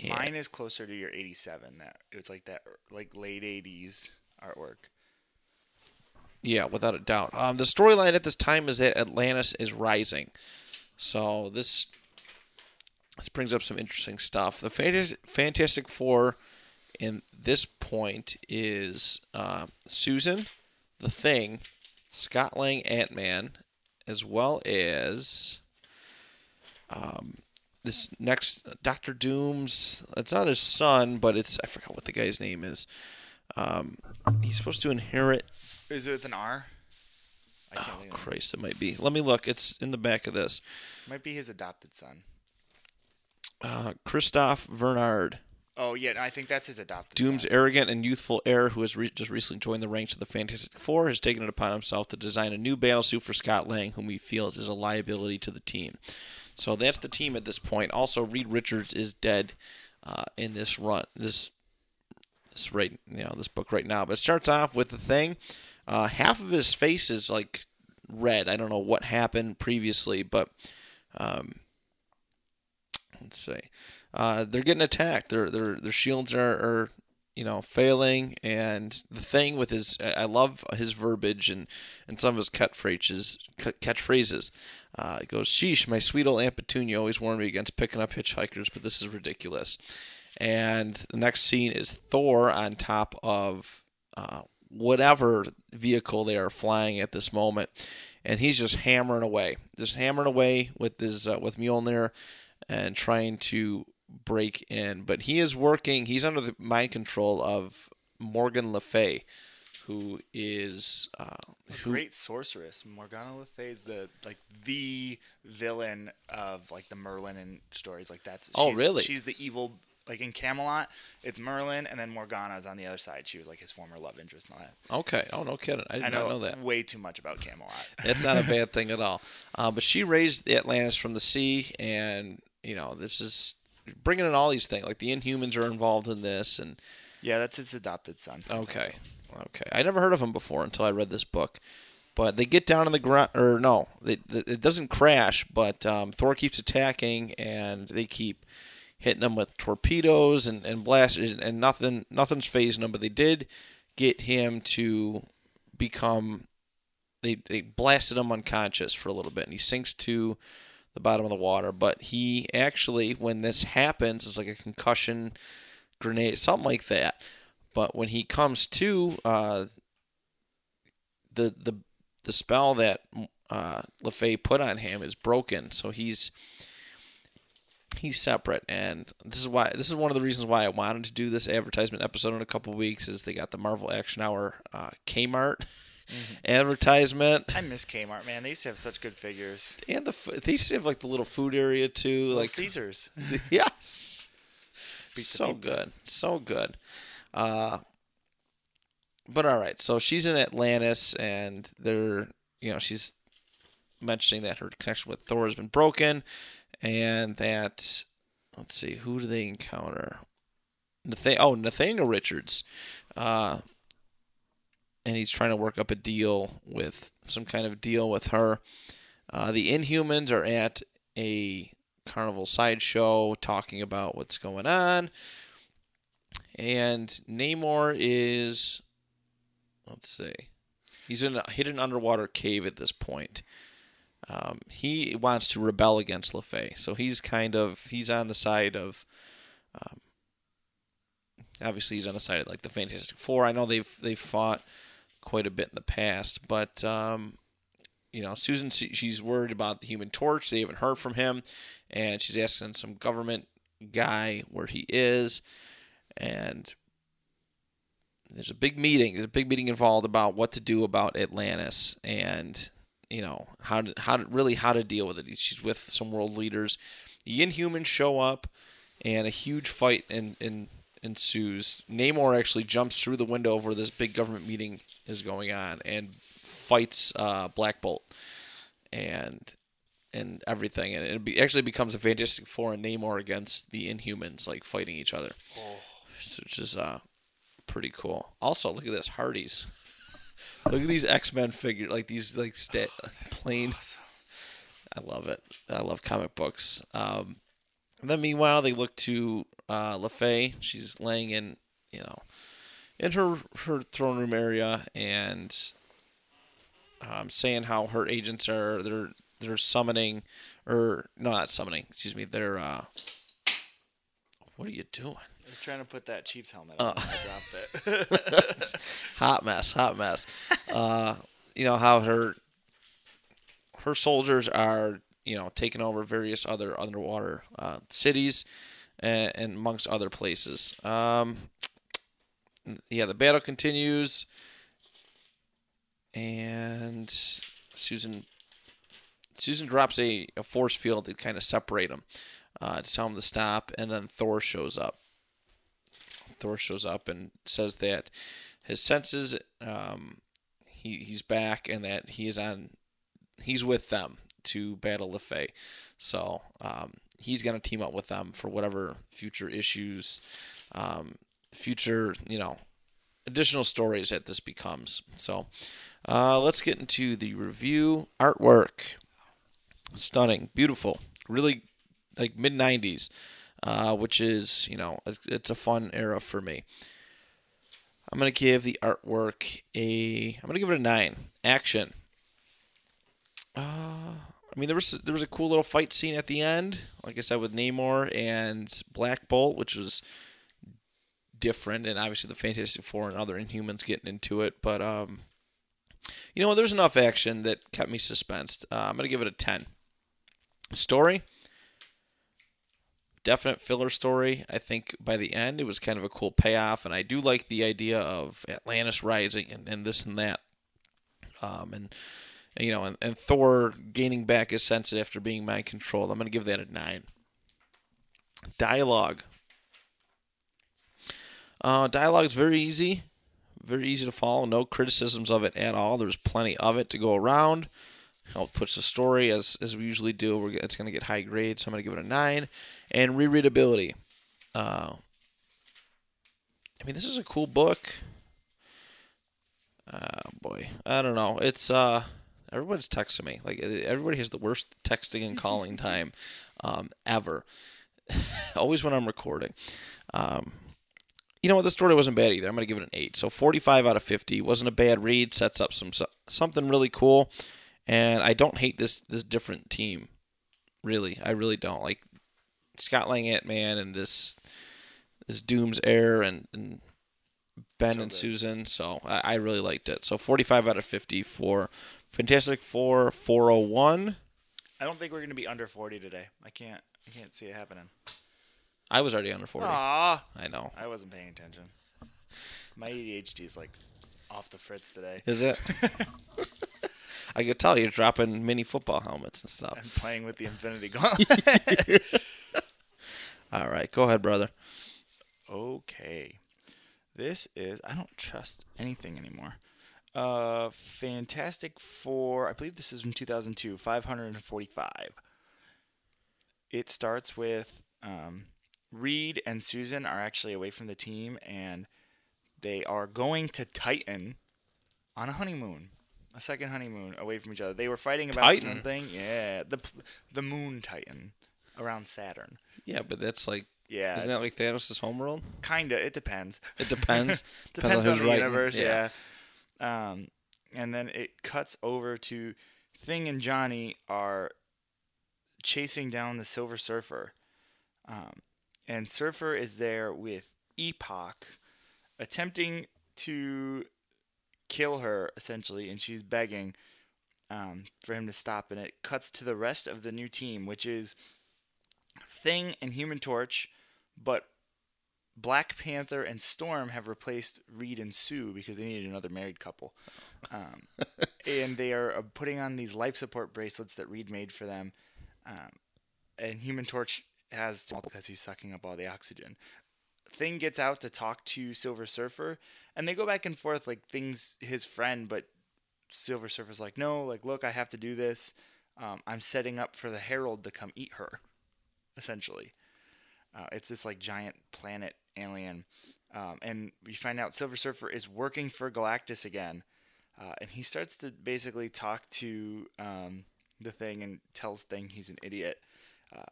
And- Mine is closer to your 87. That it's like that, like late 80s artwork. Yeah, without a doubt. Um, the storyline at this time is that Atlantis is rising. So this this brings up some interesting stuff. The Fantastic Four in this point is uh, Susan, the Thing, Scott Lang, Ant Man, as well as um, this next Doctor Doom's. It's not his son, but it's I forgot what the guy's name is. Um, he's supposed to inherit Is it with an R? I can't Oh think of it. Christ, it might be. Let me look. It's in the back of this. Might be his adopted son. Uh, Kristoff Vernard. Oh yeah, I think that's his adopted Doom's son. arrogant and youthful heir, who has re- just recently joined the ranks of the Fantastic Four, has taken it upon himself to design a new battlesuit for Scott Lang, whom he feels is a liability to the team. So that's the team at this point. Also, Reed Richards is dead uh, in this run. This this right, you know, this book right now. But it starts off with the thing. Uh, half of his face is like red. I don't know what happened previously, but um, let's see. Uh, they're getting attacked. Their their their shields are, are you know failing, and the thing with his I I love his verbiage and, and some of his catchphrases catchphrases. Uh, it goes, "Sheesh, my sweet old Aunt Petunia always warned me against picking up hitchhikers, but this is ridiculous." And the next scene is Thor on top of uh, whatever vehicle they are flying at this moment, and he's just hammering away, just hammering away with his uh, with Mjolnir, and trying to break in. But he is working. He's under the mind control of Morgan Le Fay, who is uh, who, Great sorceress Morgana Le Fay is the like the villain of like the Merlin and stories like that's. Oh, she's- really? She's the evil. Like in Camelot, it's Merlin, and then Morgana's on the other side. She was like his former love interest and all that. okay. Oh no, kidding! I did I know, not know that. way too much about Camelot. That's not a bad thing at all. Uh, but she raised the Atlantis from the sea, and you know this is bringing in all these things. Like the Inhumans are involved in this, and yeah, that's his adopted son. okay, okay. I never heard of him before until I read this book. But they get down on the ground, or no, they, it doesn't crash. But um, Thor keeps attacking, and they keep hitting them with torpedoes and, and blasters, and nothing nothing's phasing them. But they did get him to become they they blasted him unconscious for a little bit, and he sinks to the bottom of the water. But he actually, when this happens, it's like a concussion grenade, something like that. But when he comes to, uh, the the the spell that uh, LeFay put on him is broken, so he's he's separate, and this is why this is one of the reasons why I wanted to do this advertisement episode in a couple weeks. Is they got the Marvel Action Hour uh, Kmart (laughs) advertisement, I miss Kmart, man. They used to have such good figures. and the they used to have like the little food area too, Little like Caesars. (laughs) yes, (laughs) Pizza, so pizza. good, so good. Uh, but all right, so she's in Atlantis, and they're you know she's mentioning that her connection with Thor has been broken, and that let's see who do they encounter? Nathan- oh, Nathaniel Richards, uh, and he's trying to work up a deal with some kind of deal with her. Uh, the Inhumans are at a carnival sideshow talking about what's going on. And Namor is, let's see, he's in a hidden underwater cave at this point. Um, he wants to rebel against LeFay, so he's kind of he's on the side of. Um, obviously, he's on the side of like the Fantastic Four. I know they've they've fought quite a bit in the past, but um, you know, Susan, she's worried about the Human Torch. They haven't heard from him, and she's asking some government guy where he is, and there's a big meeting. There's a big meeting involved about what to do about Atlantis and you know how to how to really how to deal with it. She's with some world leaders. The Inhumans show up, and a huge fight in, in ensues. Namor actually jumps through the window where this big government meeting is going on and fights uh, Black Bolt and and everything, and it be, actually becomes a Fantastic Four and Namor against the Inhumans, like fighting each other, oh. which is uh, pretty cool. Also, look at this Hardys. (laughs) look at these X Men figures, like these like sta- plain. I love it. I love comic books. Um, then meanwhile, they look to uh, LaFay. She's laying in, you know, in her her throne room area and um, saying how her agents are they're they're summoning or no, not summoning. Excuse me. They're uh, what are you doing? I was trying to put that Chiefs helmet on. Uh, I dropped it. (laughs) hot mess, hot mess. Uh, you know how her her soldiers are you know taking over various other underwater uh, cities and, and, amongst other places. Um, yeah, the battle continues, and Susan Susan drops a, a force field to kind of separate them, uh, to tell them to stop, and then Thor shows up. Thor shows up and says that his senses, um, he he's back, and that he is on, he's with them to battle LeFay. So um, he's going to team up with them for whatever future issues, um, future you know, additional stories that this becomes. So uh, let's get into the review artwork stunning, beautiful, really like mid '90s, uh, which is you know it's a fun era for me. I'm gonna give the artwork a I'm gonna give it a nine. Action. Uh, I mean there was there was a cool little fight scene at the end, like I said with Namor and Black Bolt, which was different, and obviously the Fantastic Four and other Inhumans getting into it, but um. You know, there's enough action that kept me suspensed. Uh, I'm to give it a 10. Story, definite filler story. I think by the end it was kind of a cool payoff, and I do like the idea of Atlantis rising and, and this and that. Um, and you know, and, and Thor gaining back his senses after being mind controlled. I'm going to give that a nine. Dialogue. Uh, dialogue is very easy, very easy to follow. No criticisms of it at all. There's plenty of it to go around push the story as as we usually do. We're, it's going to get high grades, so I'm going to give it a nine. And rereadability. Uh, I mean, this is a cool book. Uh, boy, I don't know. It's uh, everybody's texting me. Like everybody has the worst texting and calling (laughs) time um, ever. (laughs) Always when I'm recording. Um, you know what? The story wasn't bad either. I'm going to give it an eight. So 45 out of 50 wasn't a bad read. Sets up some something really cool and I don't hate this this different team. Really, I really don't like Scott Lang Ant Man and this this Doom's Heir and, and Ben so and good. Susan. So I, I, really liked it. So 45 out of 50 for Fantastic Four 401. I don't think we're gonna be under 40 today. I can't I can't see it happening. I was already under 40. Aww. I know. I wasn't paying attention. My ADHD is like off the fritz today. Is it? (laughs) I could tell you're dropping mini football helmets and stuff. And playing with the Infinity Gauntlet. (laughs) (laughs) All right, go ahead, brother. Okay. This is I don't trust anything anymore. Uh Fantastic Four, I believe this is from 2002, 545. It starts with um, Reed and Susan are actually away from the team and they are going to Titan on a honeymoon a second honeymoon away from each other. They were fighting about Titan. something. Yeah, the the Moon Titan around Saturn. Yeah, but that's like yeah, isn't that like Thanos' homeworld? Kinda. It depends. It depends. depends, (laughs) depends on, on the writing. universe. Yeah. yeah. Um, and then it cuts over to Thing and Johnny are chasing down the Silver Surfer, um, and Surfer is there with Epoch, attempting to kill her essentially, and she's begging um, for him to stop. And it cuts to the rest of the new team, which is Thing and Human Torch, but Black Panther and Storm have replaced Reed and Sue because they needed another married couple. Um, (laughs) and they are uh, putting on these life support bracelets that Reed made for them. Um, and Human Torch has because he's sucking up all the oxygen. Thing gets out to talk to Silver Surfer, and they go back and forth like Thing's his friend, but Silver Surfer's like, no, like, look, I have to do this. Um, I'm setting up for the Herald to come eat her, essentially. Uh, it's this like giant planet alien, um, and we find out Silver Surfer is working for Galactus again, uh, and he starts to basically talk to um, the Thing and tells Thing he's an idiot. Uh,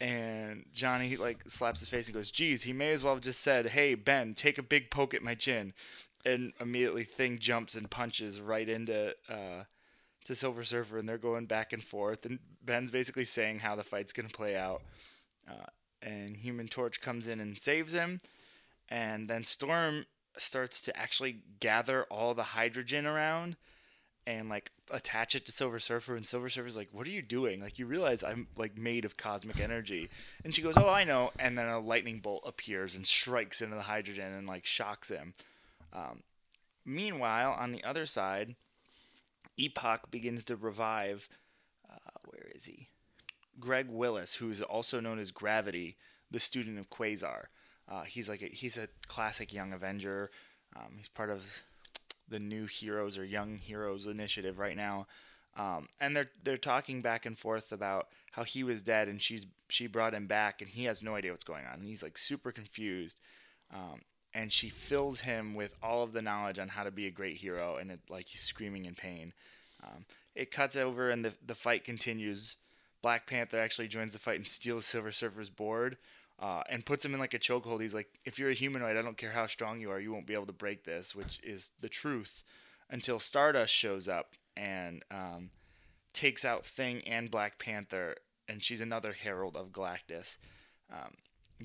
and Johnny like slaps his face and goes, "Geez, he may as well have just said, "Hey Ben, take a big poke at my chin," and immediately Thing jumps and punches right into uh, to Silver Surfer, and they're going back and forth. And Ben's basically saying how the fight's gonna play out. Uh, and Human Torch comes in and saves him, and then Storm starts to actually gather all the hydrogen around and like attach it to Silver Surfer and Silver Surfer's like, "What are you doing? Like you realize I'm like made of cosmic energy." And she goes, "Oh, I know." And then a lightning bolt appears and strikes into the hydrogen and like shocks him. Um, meanwhile, on the other side, Epoch begins to revive. Uh, where is he? Greg Willis, who is also known as Gravity, the student of Quasar. Uh, he's like a, he's a classic young Avenger. Um, he's part of the new heroes or young heroes initiative right now. Um, and they're they're talking back and forth about how he was dead and she's she brought him back and he has no idea what's going on. And he's like super confused. Um, and she fills him with all of the knowledge on how to be a great hero and it, like he's screaming in pain. Um, it cuts over and the the fight continues. Black Panther actually joins the fight and steals Silver Surfer's board uh, and puts him in like a chokehold. He's like, if you're a humanoid, I don't care how strong you are, you won't be able to break this, which is the truth. Until Stardust shows up and um, takes out Thing and Black Panther, and she's another herald of Galactus. Um,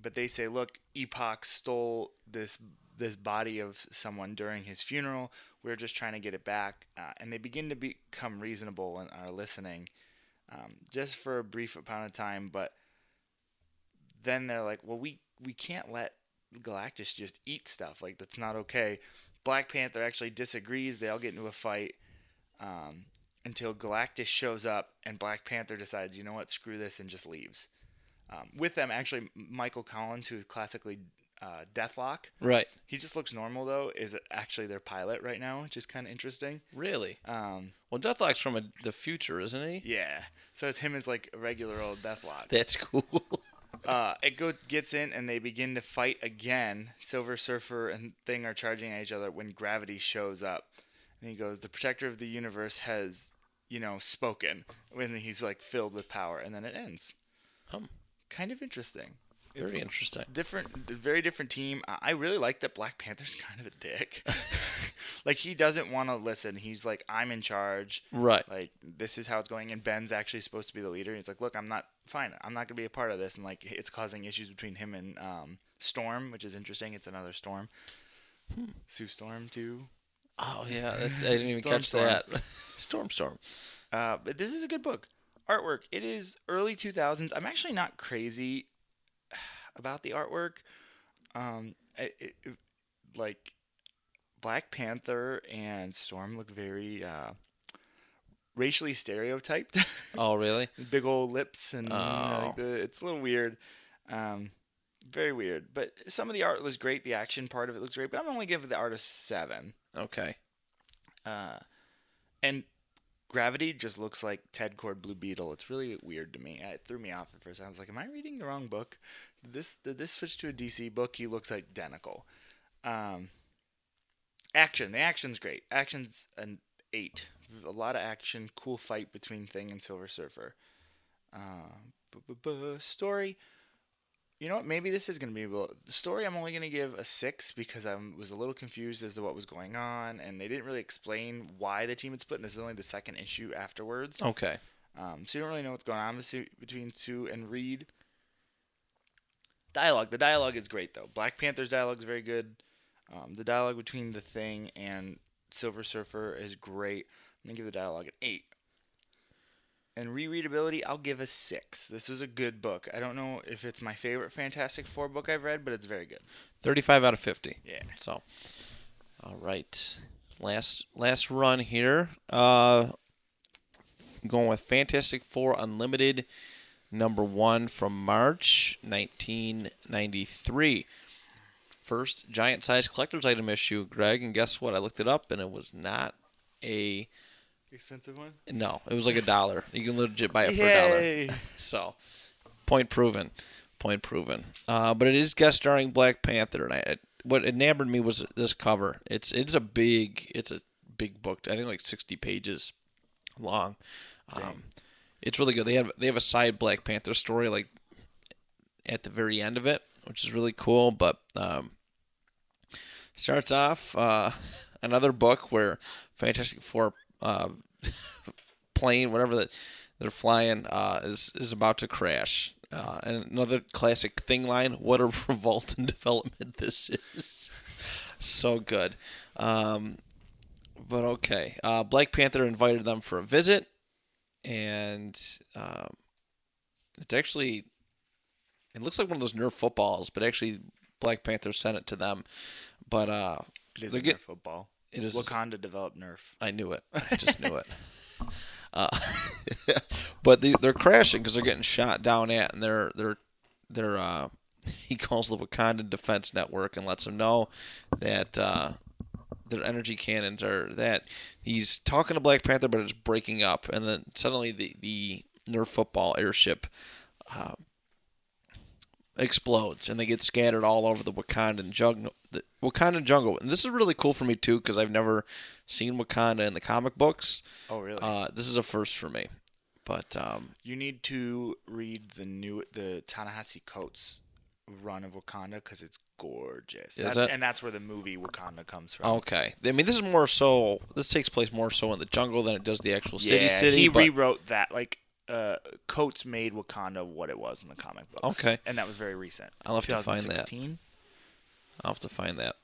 but they say, look, Epoch stole this this body of someone during his funeral. We're just trying to get it back, uh, and they begin to become reasonable and are listening um, just for a brief amount of time. But then they're like, well, we we can't let Galactus just eat stuff. Like that's not okay. Black Panther actually disagrees. They all get into a fight um, until Galactus shows up, and Black Panther decides, you know what, screw this, and just leaves. Um, with them, actually, Michael Collins, who's classically uh, Deathlok. Right. He just looks normal though. Is it actually their pilot right now, which is kind of interesting. Really? Um, well, Deathlok's from a, the future, isn't he? Yeah. So it's him as like a regular old Deathlok. (laughs) That's cool. (laughs) uh, it go, gets in and they begin to fight again. Silver Surfer and Thing are charging at each other when Gravity shows up. And he goes, "The Protector of the Universe has, you know, spoken." When he's like filled with power, and then it ends. Um, kind of interesting. Very It's interesting. Different, very different team. I really like that Black Panther's (laughs) kind of a dick. (laughs) like he doesn't want to listen. He's like, I'm in charge. Right. Like this is how it's going. And Ben's actually supposed to be the leader. He's like, look, I'm not fine. I'm not gonna be a part of this. And like, it's causing issues between him and um, Storm, which is interesting. It's another Storm. Sue Storm too. Oh yeah, that's, I didn't even Storm, catch Storm. that. (laughs) storm, storm. Uh, but this is a good book. Artwork. It is early 2000s. I'm actually not crazy about the artwork. Um, it, it, like Black Panther and Storm look very uh, racially stereotyped. (laughs) Oh really? Big old lips and you know, like Oh. the, it's a little weird. Um, very weird. But some of the art was great. The action part of it looks great. But I'm only giving the art a seven. Okay. Uh, and Gravity just looks like Ted Kord Blue Beetle. It's really weird to me. It threw me off at first. I was like, "Am I reading the wrong book? This did this switch to a DC book?" He looks identical. Um, action. The action's great. Action's an eight. A lot of action. Cool fight between Thing and Silver Surfer. Uh, story. You know what? Maybe this is going to be well. The story I'm only going to give a six because I was a little confused as to what was going on, and they didn't really explain why the team had split. And this is only the second issue afterwards, Okay. um, so you don't really know what's going on between- Sue and Reed. Dialogue. The dialogue is great though. Black Panther's dialogue is very good. Um, the dialogue between the Thing and Silver Surfer is great. I'm gonna give the dialogue an eight. And rereadability, I'll give a six. This was a good book. I don't know if it's my favorite Fantastic Four book I've read, but it's very good. 35 out of 50. Yeah. So, all right. Last last run here. Uh, going with Fantastic Four Unlimited, number one from March 1993. First giant size collector's item issue, Greg. And guess what? I looked it up and it was not a. Expensive one? No, it was like a dollar. You can legit buy it for a dollar. (laughs) So, point proven. Point proven. Uh, but it is guest starring Black Panther, and I, what enamored me was this cover. It's it's a big it's a big book. I think like sixty pages long. Um, it's really good. They have they have a side Black Panther story like at the very end of it, which is really cool. But um, starts off uh, another book where Fantastic Four uh, (laughs) plane, whatever that they're flying, uh, is is about to crash. Uh, and another classic thing line: "What a (laughs) revolt and development this is." (laughs) so good. Um, but okay, uh, Black Panther invited them for a visit, and um, it's actually it looks like one of those Nerf footballs, but actually Black Panther sent it to them. But uh, It is They're a get- Nerf football. It is Wakanda developed Nerf. I knew it. I just knew it. (laughs) Uh, (laughs) but they, they're crashing because they're getting shot down at, and they're they're they're. Uh, (laughs) he calls the Wakandan Defense Network and lets them know that uh, their energy cannons are that. He's talking to Black Panther, but it's breaking up, and then suddenly the the Nerf football airship. Uh, explodes and they get scattered all over the Wakandan jungle. The Wakandan jungle, and this is really cool for me too because I've never seen Wakanda in the comic books. Oh, really? Uh, this is a first for me, but um, you need to read the new the Ta-Nehisi Coates run of Wakanda because it's gorgeous. Is That's, it? And that's where the movie Wakanda comes from. okay. I mean, this is more so. This takes place more so in the jungle than it does the actual city. yeah, city. he rewrote that. Like uh, Coates made Wakanda what it was in the comic books. Okay. and that was very recent. I'll have to find that. I'll have to find that.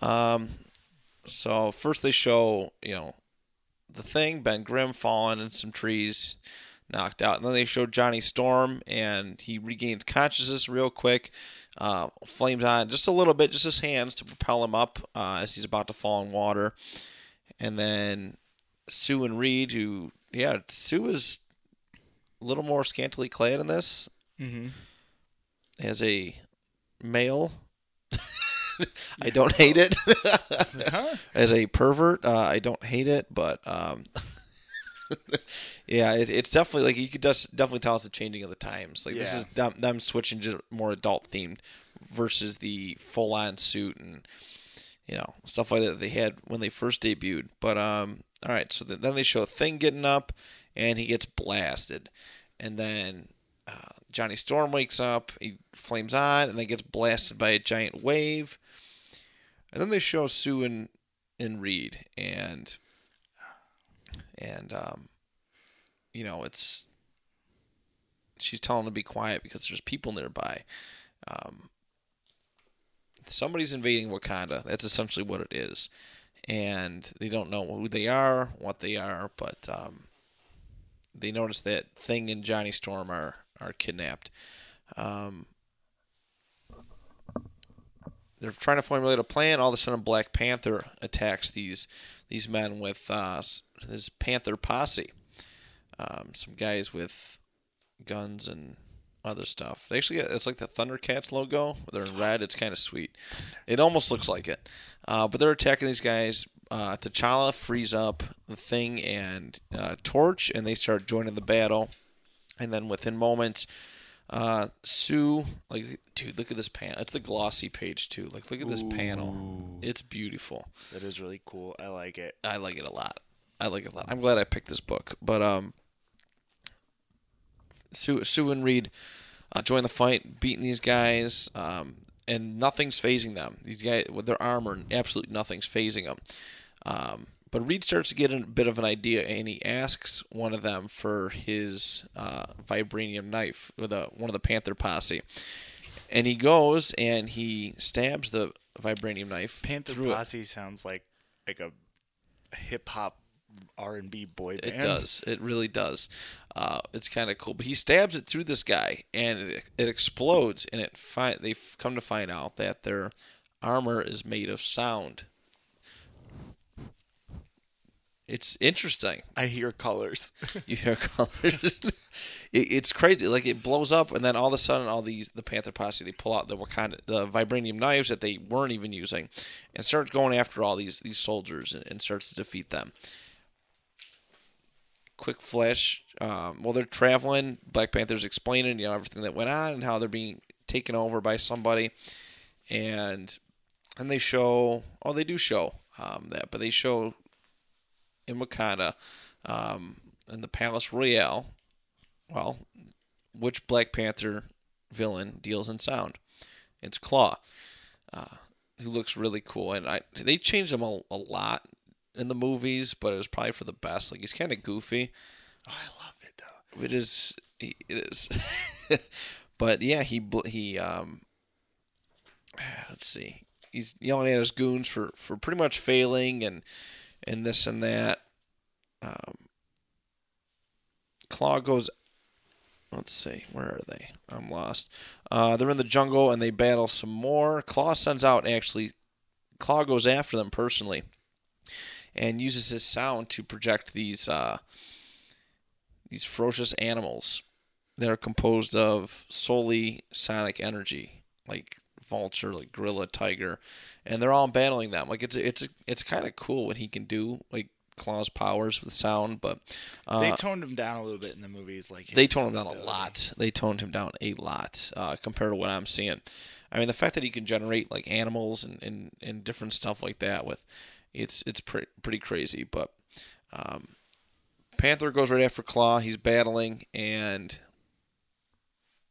Um, so first they show you know the thing Ben Grimm falling and some trees knocked out, and then they show Johnny Storm and he regains consciousness real quick. Uh, flames on just a little bit, just his hands to propel him up uh, as he's about to fall in water, and then Sue and Reed, who yeah, Sue is a little more scantily clad in this Mm-hmm. as a male. (laughs) I don't hate it. (laughs) As a pervert, uh, I don't hate it, but um, (laughs) yeah, it, it's definitely like you could just definitely tell it's the changing of the times. Like this is them, them switching to more adult themed versus the full on suit and you know stuff like that they had when they first debuted. But um, all right, so then they show a Thing getting up and he gets blasted, and then uh, Johnny Storm wakes up, he flames on, and then gets blasted by a giant wave. And then they show Sue and, and Reed, and and um, you know it's she's telling him to be quiet because there's people nearby. Um, somebody's invading Wakanda. That's essentially what it is, and they don't know who they are, what they are, but um, they notice that Thing and Johnny Storm are are kidnapped. Um, they're trying to formulate a plan. All of a sudden, Black Panther attacks these these men with uh, his Panther posse. Um, some guys with guns and other stuff. They actually, it's like the Thundercats logo. They're in red. It's kind of sweet. It almost looks like it. Uh, but they're attacking these guys. Uh, T'Challa frees up the Thing and uh, Torch, and they start joining the battle. And then within moments, uh, Sue, like, dude, look at this panel. It's the glossy page too. Like, look at this panel. It's beautiful. That is really cool. I like it. I like it a lot. I like it a lot. I'm glad I picked this book. But um, Sue, Sue and Reed uh, join the fight, beating these guys, um, and nothing's phasing them. These guys with their armor, absolutely nothing's phasing them. Um, but Reed starts to get a bit of an idea, and he asks one of them for his uh, vibranium knife with a, one of the Panther posse. And he goes and he stabs the vibranium knife Panther through it. Posse sounds like like a hip hop R and B boy band. It does. It really does. Uh, it's kind of cool. But he stabs it through this guy, and it, it explodes. And it fi- they come to find out that their armor is made of sound. It's interesting. I hear colors. (laughs) You hear colors. (laughs) it, it's crazy. Like it blows up, and then all of a sudden, all these the Panther posse they pull out the Wakanda the vibranium knives that they weren't even using, and starts going after all these these soldiers and, and starts to defeat them. Quick flash. Um, while they're traveling, Black Panther's explaining you know everything that went on and how they're being taken over by somebody, and and they show oh they do show um, that, but they show in Wakanda, um, in the Palace Royale, well, which Black Panther villain deals in sound? It's Claw, uh, who looks really cool, and I they changed him a, a lot in the movies, but it was probably for the best. Like he's kind of goofy. Oh, I love it though. It is. It is. (laughs) but yeah, he he um. (sighs) Let's see. He's yelling at his goons for for pretty much failing and and this and that. Um, Claw goes. Let's see, where are they? I'm lost. Uh, they're in the jungle and they battle some more. Claw sends out actually. Claw goes after them personally, and uses his sound to project these uh, these ferocious animals that are composed of solely sonic energy, like vulture, like gorilla, tiger, and they're all battling them. Like it's it's it's kind of cool what he can do, like Claw's powers with sound, but uh, they toned him down a little bit in the movies. Like they toned him down a lot. They toned him down a lot uh, compared to what I'm seeing. I mean, the fact that he can generate like animals and, and, and different stuff like that with it's it's pretty pretty crazy. But um, Panther goes right after Claw. He's battling and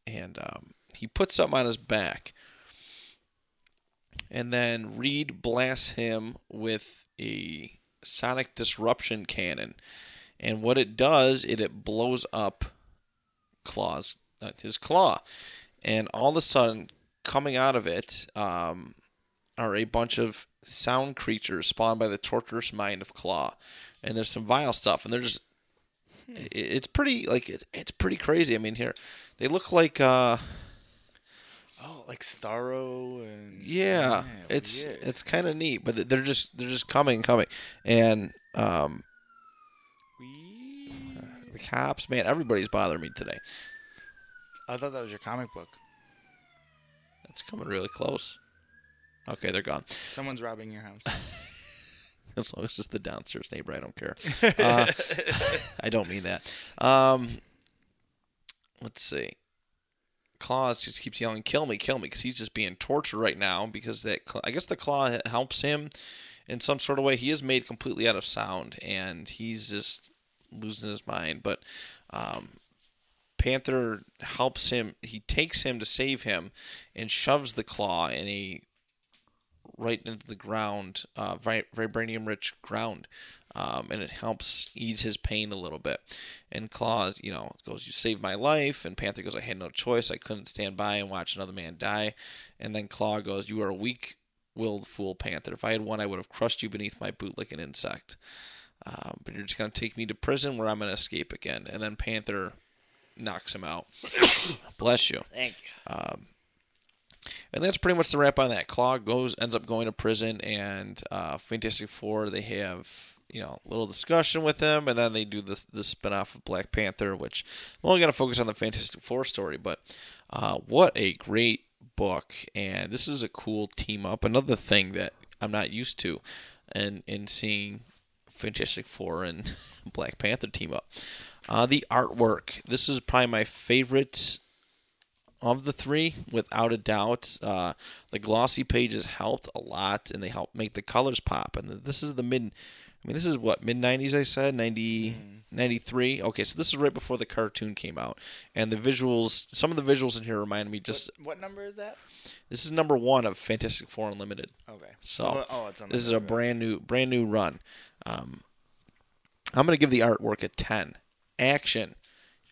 and um, he puts something on his back. And then Reed blasts him with a sonic disruption cannon. And what it does, it, it blows up Claw's uh, his claw. And all of a sudden, coming out of it um, are a bunch of sound creatures spawned by the torturous mind of Claw. And there's some vile stuff, and they're just it's pretty like it's, it's pretty crazy. I mean, here they look like uh Oh, like Starro and yeah, it's weird. it's kind of neat, but they're just they're just coming coming, and um We... the cops, man, everybody's bothering me today. I thought that was your comic book. That's coming really close. Okay, they're gone. Someone's robbing your house. (laughs) As long as it's just the downstairs neighbor, I don't care. (laughs) Uh, I don't mean that. Um, let's see. Claws just keeps yelling, "Kill me, kill me!" because he's just being tortured right now. Because that, I guess, the claw helps him in some sort of way. He is made completely out of sound, and he's just losing his mind. But um, Panther helps him. He takes him to save him, and shoves the claw in a right into the ground, uh, vi- vibranium rich ground. Um, and it helps ease his pain a little bit. And Claw, you know, goes, "You saved my life." And Panther goes, "I had no choice. I couldn't stand by and watch another man die." And then Claw goes, "You are a weak-willed fool, Panther. If I had won, I would have crushed you beneath my boot like an insect. Um, but you're just gonna take me to prison where I'm gonna escape again." And then Panther knocks him out. (coughs) Bless you. Thank you. And that's pretty much the wrap on that. Claw goes ends up going to prison, and uh, Fantastic Four they have you know a little discussion with him, and then they do this the spinoff of Black Panther, which I'm only going to focus on the Fantastic Four story. But uh, what a great book, and this is a cool team up. Another thing that I'm not used to, and in seeing Fantastic Four and (laughs) Black Panther team up. Uh, the artwork. This is probably my favorite of the three, without a doubt. Uh, the glossy pages helped a lot, and they helped make the colors pop. And this is the mid, I mean, this is what mid '90s. I said 90, 93. Okay, so this is right before the cartoon came out, and the visuals. Some of the visuals in here remind me just. What number is that? This is number one of Fantastic Four Unlimited. Okay. So oh, on this is a brand new brand new run. Um, I'm gonna give the artwork a 10. Action,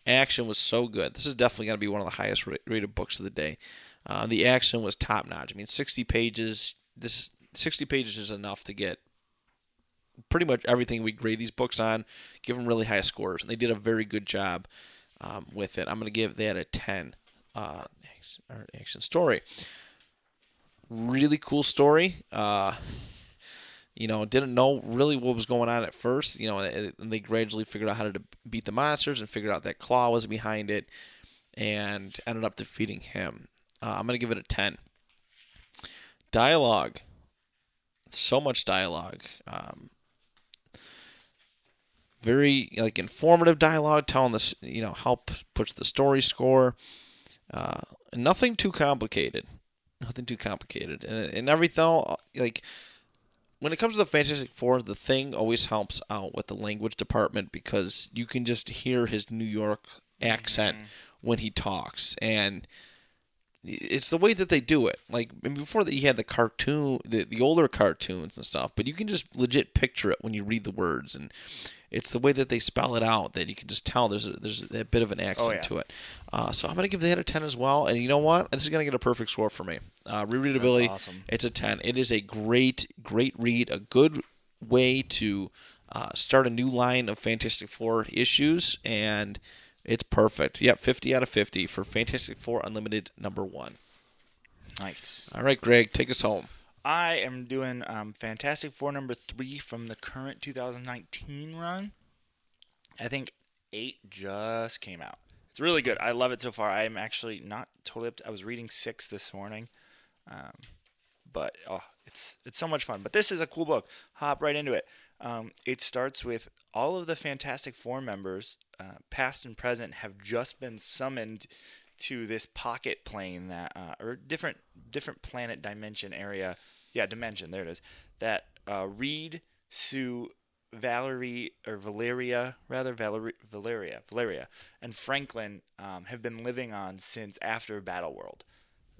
action was so good. This is definitely gonna be one of the highest rated books of the day. Uh, the action was top notch. I mean, 60 pages. This 60 pages is enough to get pretty much everything we grade these books on, give them really high scores, and they did a very good job um, with it. I'm going to give that a 10. Uh, action story. Really cool story. Uh, you know, didn't know really what was going on at first. You know, and they gradually figured out how to beat the monsters and figured out that Claw was behind it, and ended up defeating him. Uh, I'm gonna give it a ten. Dialogue. So much dialogue. Um, very like informative dialogue, telling this you know help puts the story score. Uh, nothing too complicated. Nothing too complicated, and and everything like when it comes to the Fantastic Four, the thing always helps out with the language department because you can just hear his New York accent mm-hmm. when he talks, and it's the way that they do it. Like before that, you had the cartoon, the the older cartoons and stuff, but you can just legit picture it when you read the words, and it's the way that they spell it out that you can just tell there's a, there's a bit of an accent oh, yeah. to it. Uh, so I'm gonna give that a 10 as well. And you know what? This is gonna get a perfect score for me. Uh, rereadability, awesome. it's a 10. It is a great great read, a good way to uh, start a new line of Fantastic Four issues, and it's perfect. Yep, 50 out of 50 for Fantastic Four Unlimited number one. Nice. All right, Graig, take us home. I am doing um, Fantastic Four number three from the current 2019 run. I think eight just came out. It's really good. I love it so far. I'm actually not totally up. To, I was reading six this morning, um, but oh, it's it's so much fun. But this is a cool book. Hop right into it. Um, it starts with all of the Fantastic Four members, uh, past and present, have just been summoned to this pocket plane that, uh, or different different planet dimension area yeah, Dimension. There it is. That uh, Reed, Sue, Valerie or Valeria, rather Valerie, Valeria, Valeria, and Franklin um, have been living on since after Battleworld.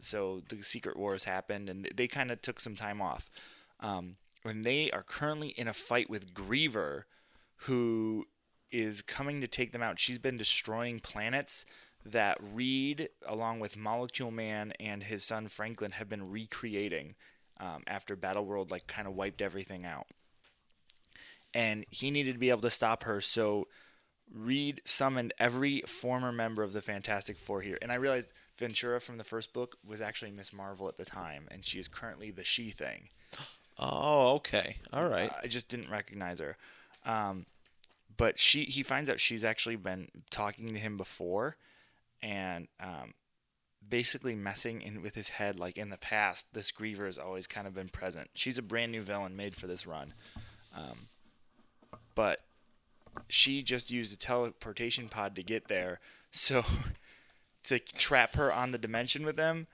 So the Secret Wars happened, and they kind of took some time off. Um, and they are currently in a fight with Griever, who is coming to take them out. She's been destroying planets that Reed, along with Molecule Man and his son Franklin, have been recreating um, after Battleworld like kind of wiped everything out. And he needed to be able to stop her, so Reed summoned every former member of the Fantastic Four here. And I realized Ventura from the first book was actually Ms. Marvel at the time, and she is currently the She Thing. (gasps) Oh, okay, all right. Uh, I just didn't recognize her. Um, but she, he finds out she's actually been talking to him before, and um, basically messing in with his head like in the past this griever has always kind of been present. She's a brand new villain made for this run. Um, but she just used a teleportation pod to get there. So (laughs) to trap her on the dimension with them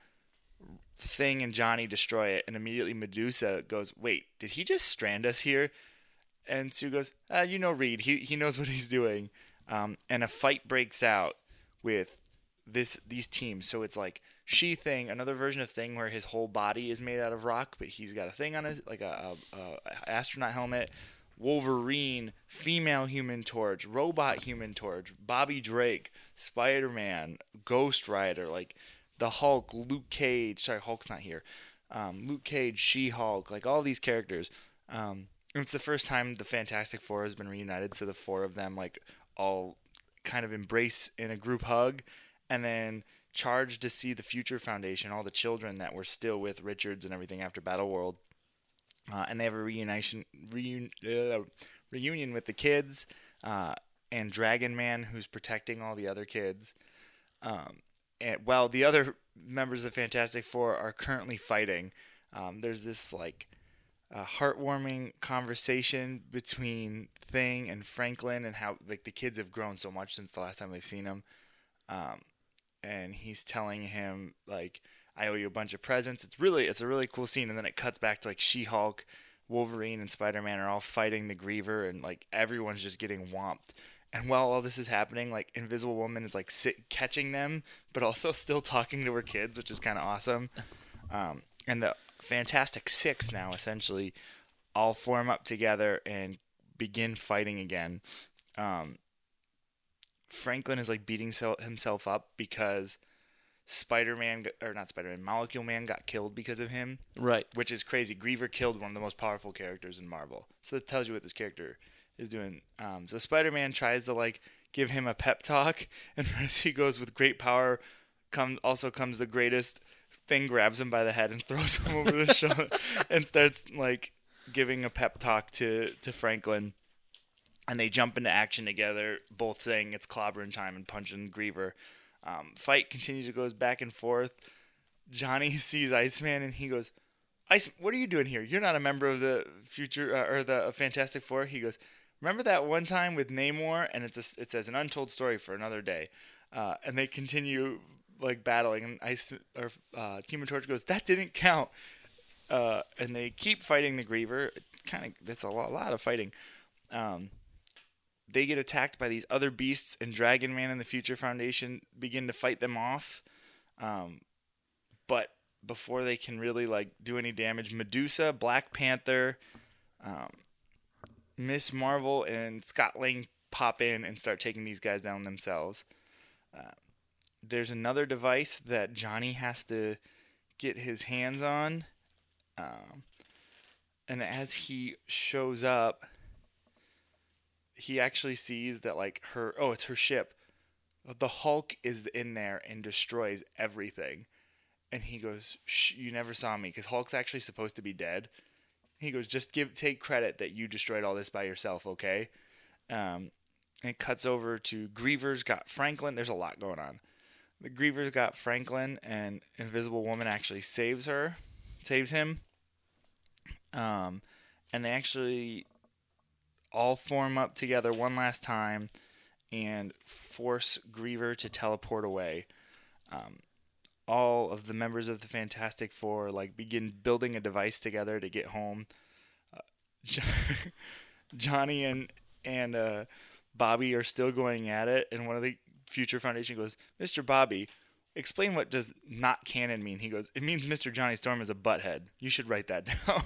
thing and johnny destroy it and immediately medusa goes wait did he just strand us here? And sue goes uh, you know reed. He, he knows what he's doing. Um, and a fight breaks out with this these teams. So it's like She Thing, another version of Thing where his whole body is made out of rock, but he's got a thing on his like a, a, a astronaut helmet. Wolverine, female Human Torch, robot Human Torch, Bobby Drake, Spider Man, Ghost Rider, like the Hulk, Luke Cage. Sorry, Hulk's not here. Um, Luke Cage, She Hulk, like all these characters. Um, it's the first time the Fantastic Four has been reunited, so the four of them like all kind of embrace in a group hug and then charged to see the Future Foundation, all the children that were still with Richards and everything after Battleworld. Uh, and they have a reunion, reun, uh, reunion with the kids uh, and Dragon Man, who's protecting all the other kids. Um, and while the other members of the Fantastic Four are currently fighting, um, there's this like heartwarming conversation between Thing and Franklin, and how like the kids have grown so much since the last time they've seen him. Um, and he's telling him like I owe you a bunch of presents. It's really it's a really cool scene and then it cuts back to like She-Hulk, Wolverine and Spider-Man are all fighting the Griever and like everyone's just getting whomped. And while all this is happening, like Invisible Woman is like sit, catching them, but also (laughs) still talking to her kids, which is kind of awesome. Um, and the Fantastic Six now essentially all form up together and begin fighting again. Um, Franklin is like beating himself up because Spider-Man or not Spider-Man, Molecule Man got killed because of him, Right. which is crazy. Griever killed one of the most powerful characters in Marvel, so that tells you what this character is doing. Um, so Spider-Man tries to like give him a pep talk, (laughs) and as he goes with great power, come also comes the greatest thing, grabs him by the head and (laughs) throws him over the shoulder, and starts like giving a pep talk to to Franklin. And they jump into action together, both saying it's clobbering time and punching Griever. Um, fight continues to goes back and forth. Johnny (laughs) sees Iceman and he goes, "Ice, what are you doing here? You're not a member of the future uh, or the Fantastic Four. He goes, "Remember that one time with Namor?" And it's a, it says an untold story for another day. Uh, and they continue like battling, and Ice or uh, Human Torch goes, "That didn't count." Uh, and they keep fighting the Griever. Kind of, that's a lot, lot of fighting. Um, they get attacked by these other beasts, and Dragon Man and the Future Foundation begin to fight them off. Um, but before they can really like do any damage, Medusa, Black Panther, um, Ms. Marvel, and Scott Lang pop in and start taking these guys down themselves. Uh, there's another device that Johnny has to get his hands on. Um, and as he shows up, he actually sees that like her oh it's her ship. The hulk is in there and destroys everything. And he goes you never saw me because hulk's actually supposed to be dead. He goes just give take credit that you destroyed all this by yourself okay? Um, and it cuts over to griever's got franklin. There's a lot going on. The griever's got franklin and invisible woman actually saves her saves him. Um, and they actually all form up together one last time and force Griever to teleport away. Um, all of the members of the Fantastic Four like begin building a device together to get home. Uh, (laughs) Johnny and and uh, Bobby are still going at it, and one of the Future Foundation goes, "Mr. Bobby, explain what does not canon mean?" He goes, "It means Mr. Johnny Storm is a butthead. You should write that (laughs) down."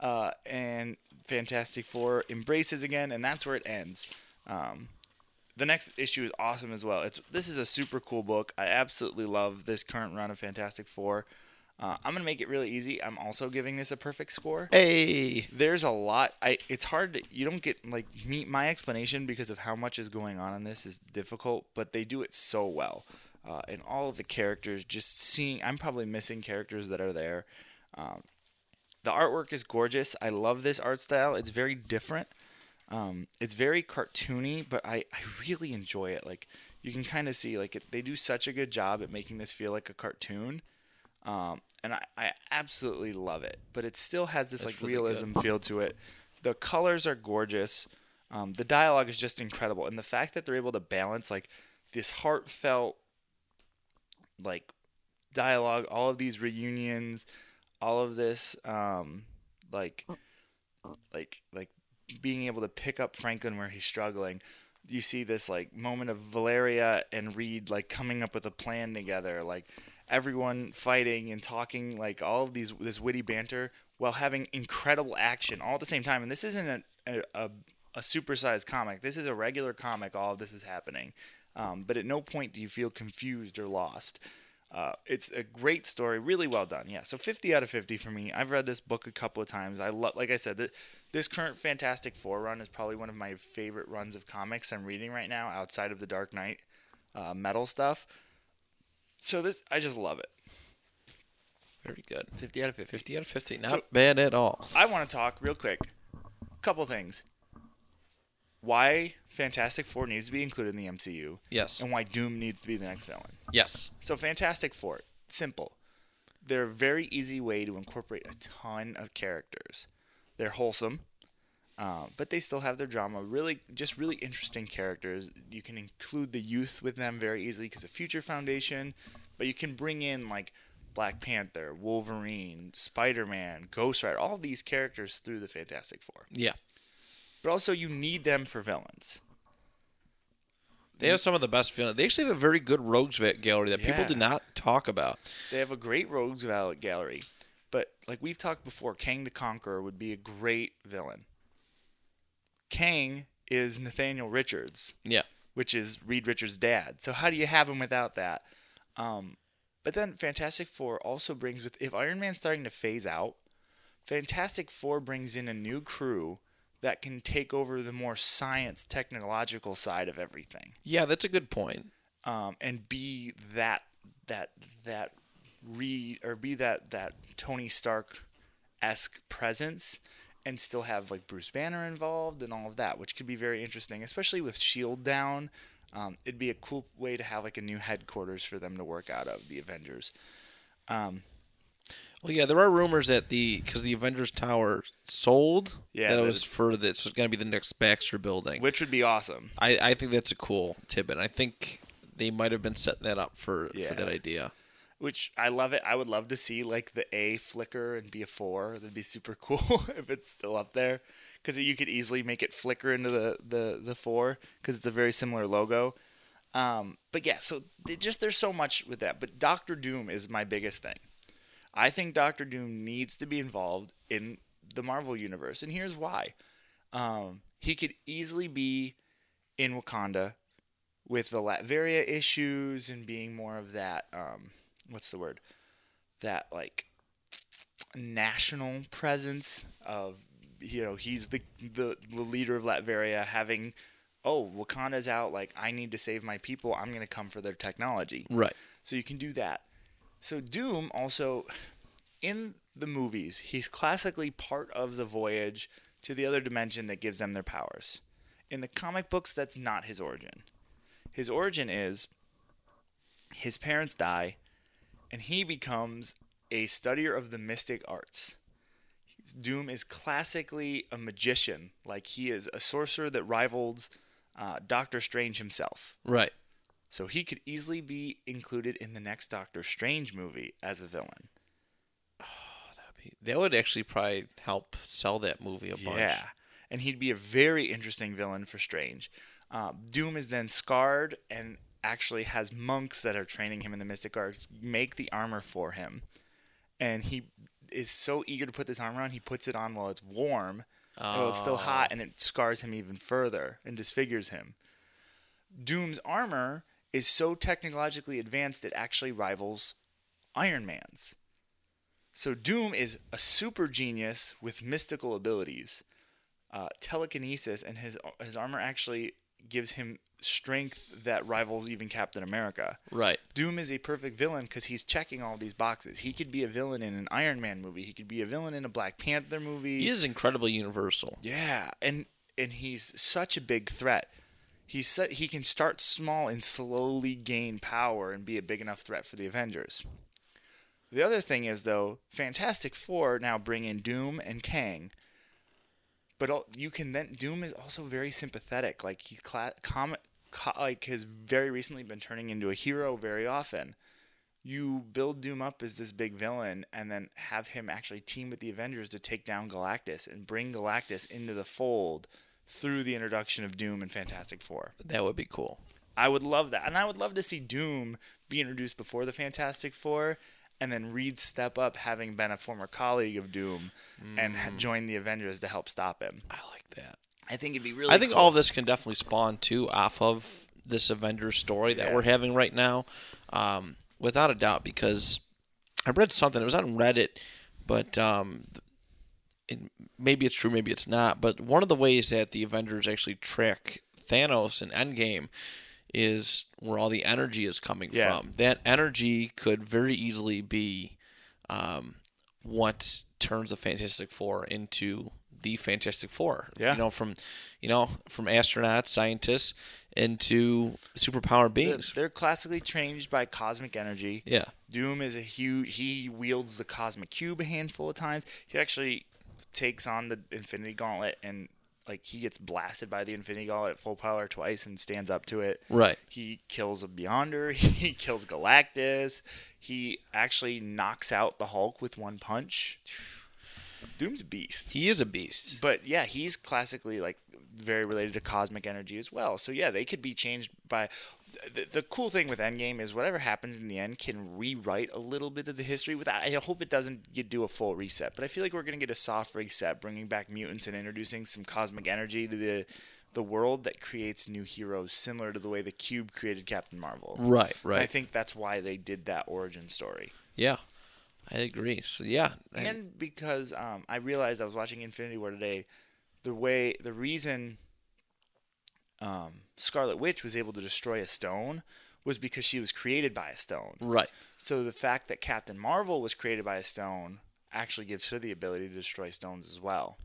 Uh, and Fantastic Four embraces again, and that's where it ends. Um, the next issue is awesome as well. It's this is a super cool book. I absolutely love this current run of Fantastic Four. Uh, I'm gonna make it really easy. I'm also giving this a perfect score. Hey. There's a lot. I it's hard. To, you don't get like me. My explanation because of how much is going on in this is difficult, but they do it so well. Uh, and all of the characters, just seeing. I'm probably missing characters that are there. Um, the artwork is gorgeous. I love this art style. It's very different. Um, it's very cartoony, but I, I really enjoy it. Like you can kind of see, like it, they do such a good job at making this feel like a cartoon, um, and I, I absolutely love it. But it still has this That's like really realism feel to it. The colors are gorgeous. Um, the dialogue is just incredible, and the fact that they're able to balance like this heartfelt, like dialogue, all of these reunions, all of this, um, like, like, like being able to pick up Franklin where he's struggling. You see this like moment of Valeria and Reed like coming up with a plan together, like everyone fighting and talking, like all of these this witty banter while having incredible action all at the same time. And this isn't a a, a, a supersized comic. This is a regular comic. All of this is happening, um, but at no point do you feel confused or lost. Uh, it's a great story, really well done. Yeah, so 50 out of 50 for me. I've read this book a couple of times. I love, like I said, th- this current Fantastic Four run is probably one of my favorite runs of comics I'm reading right now, outside of the Dark Knight uh, metal stuff. So this, I just love it. Very good. 50 out of 50. 50 out of 50. Not So- bad at all. I want to talk real quick. A couple things. Why Fantastic Four needs to be included in the MCU, Yes. and why Doom needs to be the next villain. Yes. So Fantastic Four, simple. They're a very easy way to incorporate a ton of characters. They're wholesome, uh, but they still have their drama. Really, just really interesting characters. You can include the youth with them very easily because of Future Foundation, but you can bring in like Black Panther, Wolverine, Spider Man, Ghost Rider, all these characters through the Fantastic Four. Yeah. But also, you need them for villains. They have some of the best feeling. They actually have a very good rogues gallery that people do not talk about. They have a great rogues gallery, but like we've talked before, Kang the Conqueror would be a great villain. Kang is Nathaniel Richards, Yeah. which is Reed Richards' dad. So how do you have him without that? Um, but then Fantastic Four also brings with if Iron Man's starting to phase out, Fantastic Four brings in a new crew that can take over the more science technological side of everything Yeah, that's a good point. um, and be that that that Reed or be that that Tony Stark esque presence and still have like Bruce Banner involved and all of that, which could be very interesting, especially with Shield down. Um, it'd be a cool way to have like a new headquarters for them to work out of the Avengers. Um, Well, yeah, there are rumors that the because the Avengers Tower sold, Yeah, that it was for that it's going to be the next Baxter building. which would be awesome. I, I think that's a cool tidbit. I think they might have been setting that up for Yeah. for that idea. Which I love it. I would love to see like the A flicker and be a four. That'd be super (laughs) cool if it's still up there, because you could easily make it flicker into the the the four because it's a very similar logo. Um, but yeah, so just there's so much with that. But Doctor Doom is my biggest thing. I think Doctor Doom needs to be involved in the Marvel universe, and here's why. Um, he could easily be in Wakanda with the Latveria issues and being more of that. Um, what's the word? That like national presence of you know he's the the, the leader of Latveria having oh Wakanda's out like I need to save my people I'm gonna come for their technology Right. so you can do that. So Doom also in the movies, he's classically part of the voyage to the other dimension that gives them their powers. In the comic books, that's not his origin. His origin is his parents die, and he becomes a studier of the mystic arts. Doom is classically a magician, like he is a sorcerer that rivals uh, Doctor Strange himself. Right. So he could easily be included in the next Doctor Strange movie as a villain. Oh, That would be that would actually probably help sell that movie a bunch. Yeah. And he'd be a very interesting villain for Strange. Uh, Doom is then scarred and actually has monks that are training him in the mystic arts make the armor for him. And he is so eager to put this armor on, he puts it on while it's warm, while it's still hot, and it scars him even further and disfigures him. Doom's armor is so technologically advanced it actually rivals Iron Man's. So Doom is a super genius with mystical abilities, uh, telekinesis, and his his armor actually gives him strength that rivals even Captain America. Right. Doom is a perfect villain because he's checking all these boxes. He could be a villain in an Iron Man movie. He could be a villain in a Black Panther movie. He is incredibly universal. Yeah, and and he's such a big threat. He's su- he can start small and slowly gain power and be a big enough threat for the Avengers. The other thing is though, Fantastic Four now bring in Doom and Kang. But you can then Doom is also very sympathetic. Like he's cla- com- co- like has very recently been turning into a hero very often. You build Doom up as this big villain and then have him actually team with the Avengers to take down Galactus and bring Galactus into the fold through the introduction of Doom and Fantastic Four. That would be cool. I would love that. And I would love to see Doom be introduced before the Fantastic Four and then Reed step up having been a former colleague of Doom and ha- join the Avengers to help stop him. I like that. I think it'd be really I think cool. all of this can definitely spawn too off of this Avengers story that Yeah. we're having right now, um, without a doubt. Because I read something. It was on Reddit, but um, it, maybe it's true, maybe it's not. But one of the ways that the Avengers actually track Thanos in Endgame is where all the energy is coming Yeah. from. That energy could very easily be um, what turns the Fantastic Four into the Fantastic Four. Yeah. You know, from you know, from astronauts, scientists into superpowered They're, beings. they're classically changed by cosmic energy. yeah. Doom is a huge. He wields the cosmic cube a handful of times. He actually takes on the Infinity Gauntlet and like he gets blasted by the Infinity Gauntlet at full power twice and stands up to it. Right. He kills a Beyonder. (laughs) He kills Galactus. He actually knocks out the Hulk with one punch. Doom's a beast. He is a beast. But yeah, he's classically like very related to cosmic energy as well. So yeah, they could be changed by. The, the cool thing with Endgame is whatever happens in the end can rewrite a little bit of the history. With I hope it doesn't do a full reset, but I feel like we're gonna get a soft reset, bringing back mutants and introducing some cosmic energy to the the world that creates new heroes, similar to the way the Cube created Captain Marvel. Right, And right. I think that's why they did that origin story. yeah, I agree. So yeah, And because um, I realized I was watching Infinity War today, the way the reason um, Scarlet Witch was able to destroy a stone was because she was created by a stone. right. So the fact that Captain Marvel was created by a stone actually gives her the ability to destroy stones as well.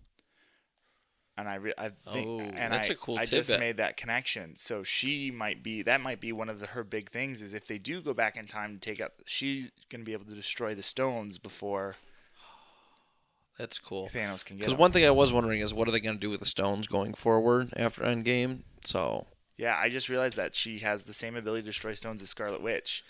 And I, re- I think, Oh, and that's I, a cool I just made that connection. So she might be that might be one of the, her big things is if they do go back in time to take out, she's gonna be able to destroy the stones before That's cool. Thanos can get Because one thing I was wondering is what are they going to do with the stones going forward after Endgame? So Yeah, I just realized that she has the same ability to destroy stones as Scarlet Witch.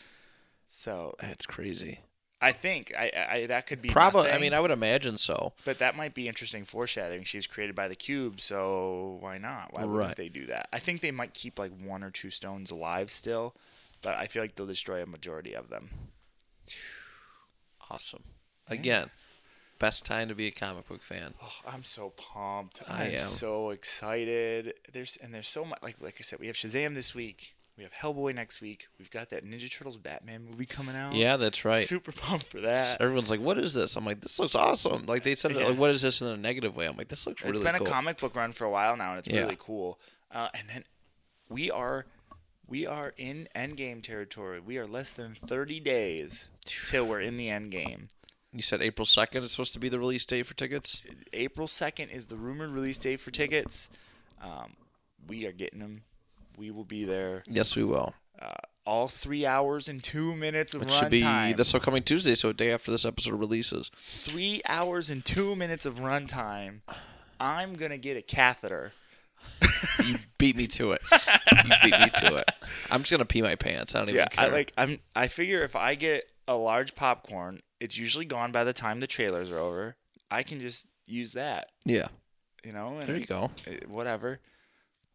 So that's crazy. I think I, I that could be Probably. I mean, I would imagine so. but that might be interesting foreshadowing. She was created by the cube, so why not? Why wouldn't Right. they do that? I think they might keep like one or two stones alive still, but I feel like they'll destroy a majority of them. Awesome. Again, best time to be a comic book fan. Oh, I'm so pumped. I I'm so excited. There's and there's so much like like I said, we have Shazam this week. We have Hellboy next week. We've got that Ninja Turtles Batman movie coming out. Yeah, that's right. Super pumped for that. Everyone's like, "What is this?" I'm like, "This looks awesome." Like they said, Yeah. like, "What is this?" in a negative way. I'm like, "This looks It's really It's been cool." a comic book run for a while now, and it's Yeah. really cool. Uh, and then we are we are in Endgame territory. We are less than 30 days till we're in the Endgame. You said April second is supposed to be the release date for tickets. April 2nd is the rumored release date for tickets. Um, we are getting them. We will be there. Yes, we will. Uh, all three hours and two minutes of It run should be time. this upcoming Tuesday, so a day after this episode releases. Three hours and two minutes of runtime. I'm gonna get a catheter. (laughs) You beat me to it. You beat me to it. I'm just gonna pee my pants. I don't even Yeah, care. I like. I'm. I figure if I get a large popcorn, it's usually gone by the time the trailers are over. I can just use that, Yeah, you know, and there you go. uh, whatever.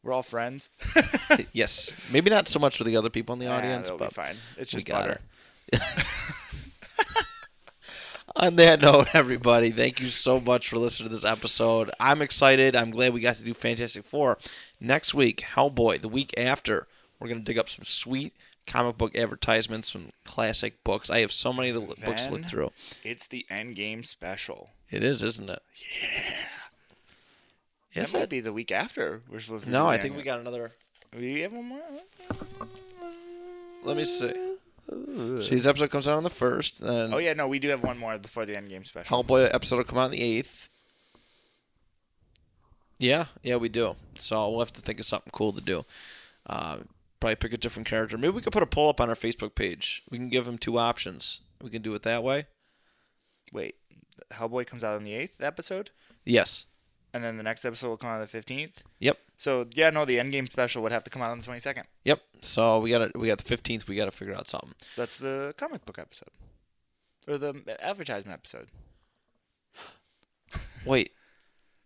We're all friends. (laughs) yes, maybe not so much for the other people in the audience, but be fine. It's just butter. it. (laughs) On that note, everybody, thank you so much for listening to this episode. I'm excited. I'm glad we got to do Fantastic Four. Next week, Hellboy. The week after, we're going to dig up some sweet comic book advertisements, from classic books. I have so many to, books to look through. It's the Endgame special. It is, isn't it? That Is might it? be the week after. We're supposed to. be No, I think we got another. We have one more. Let me see. See, this episode comes out on the first, and Oh yeah, no, we do have one more before the Endgame special. Hellboy episode will come out on the eighth. Yeah, yeah, we do. So we'll have to think of something cool to do. Uh, probably pick a different character. Maybe we could put a poll up on our Facebook page. We can give them two options. We can do it that way. Wait, Hellboy comes out on the eighth episode, Yes. and then the next episode will come out on the fifteenth. Yep. So yeah, no, the Endgame special would have to come out on the twenty second. Yep. So we got to we got the fifteenth. We got to figure out something. That's the comic book episode, or the advertisement episode. Wait.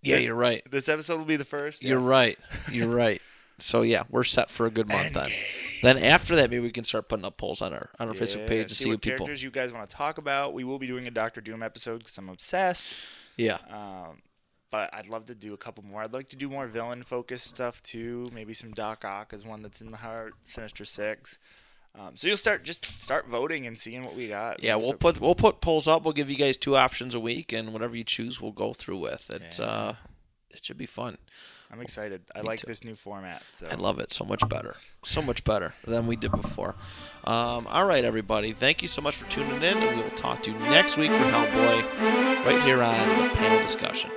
Yeah, (laughs) you're right. This episode will be the first. You're right. (laughs) You're right. So yeah, we're set for a good month then. Then after that, maybe we can start putting up polls on our on our Facebook page to see, what what people. characters you guys want to talk about. We will be doing a Doctor Doom episode because I'm obsessed. Yeah. Um, but I'd love to do a couple more. I'd like to do more villain focused stuff too. Maybe some Doc Ock is one that's in the heart. Sinister Six. Um, so you'll start just start voting and seeing what we got. Yeah, we'll So- put we'll put polls up. We'll give you guys two options a week, and whatever you choose, we'll go through with. It's Yeah. uh, it should be fun. I'm excited. I Me like too. this new format. So I love it so much better, so much better than we did before. Um, all right, everybody, thank you so much for tuning in, and we will talk to you next week for Hellboy, right here on the panel discussion.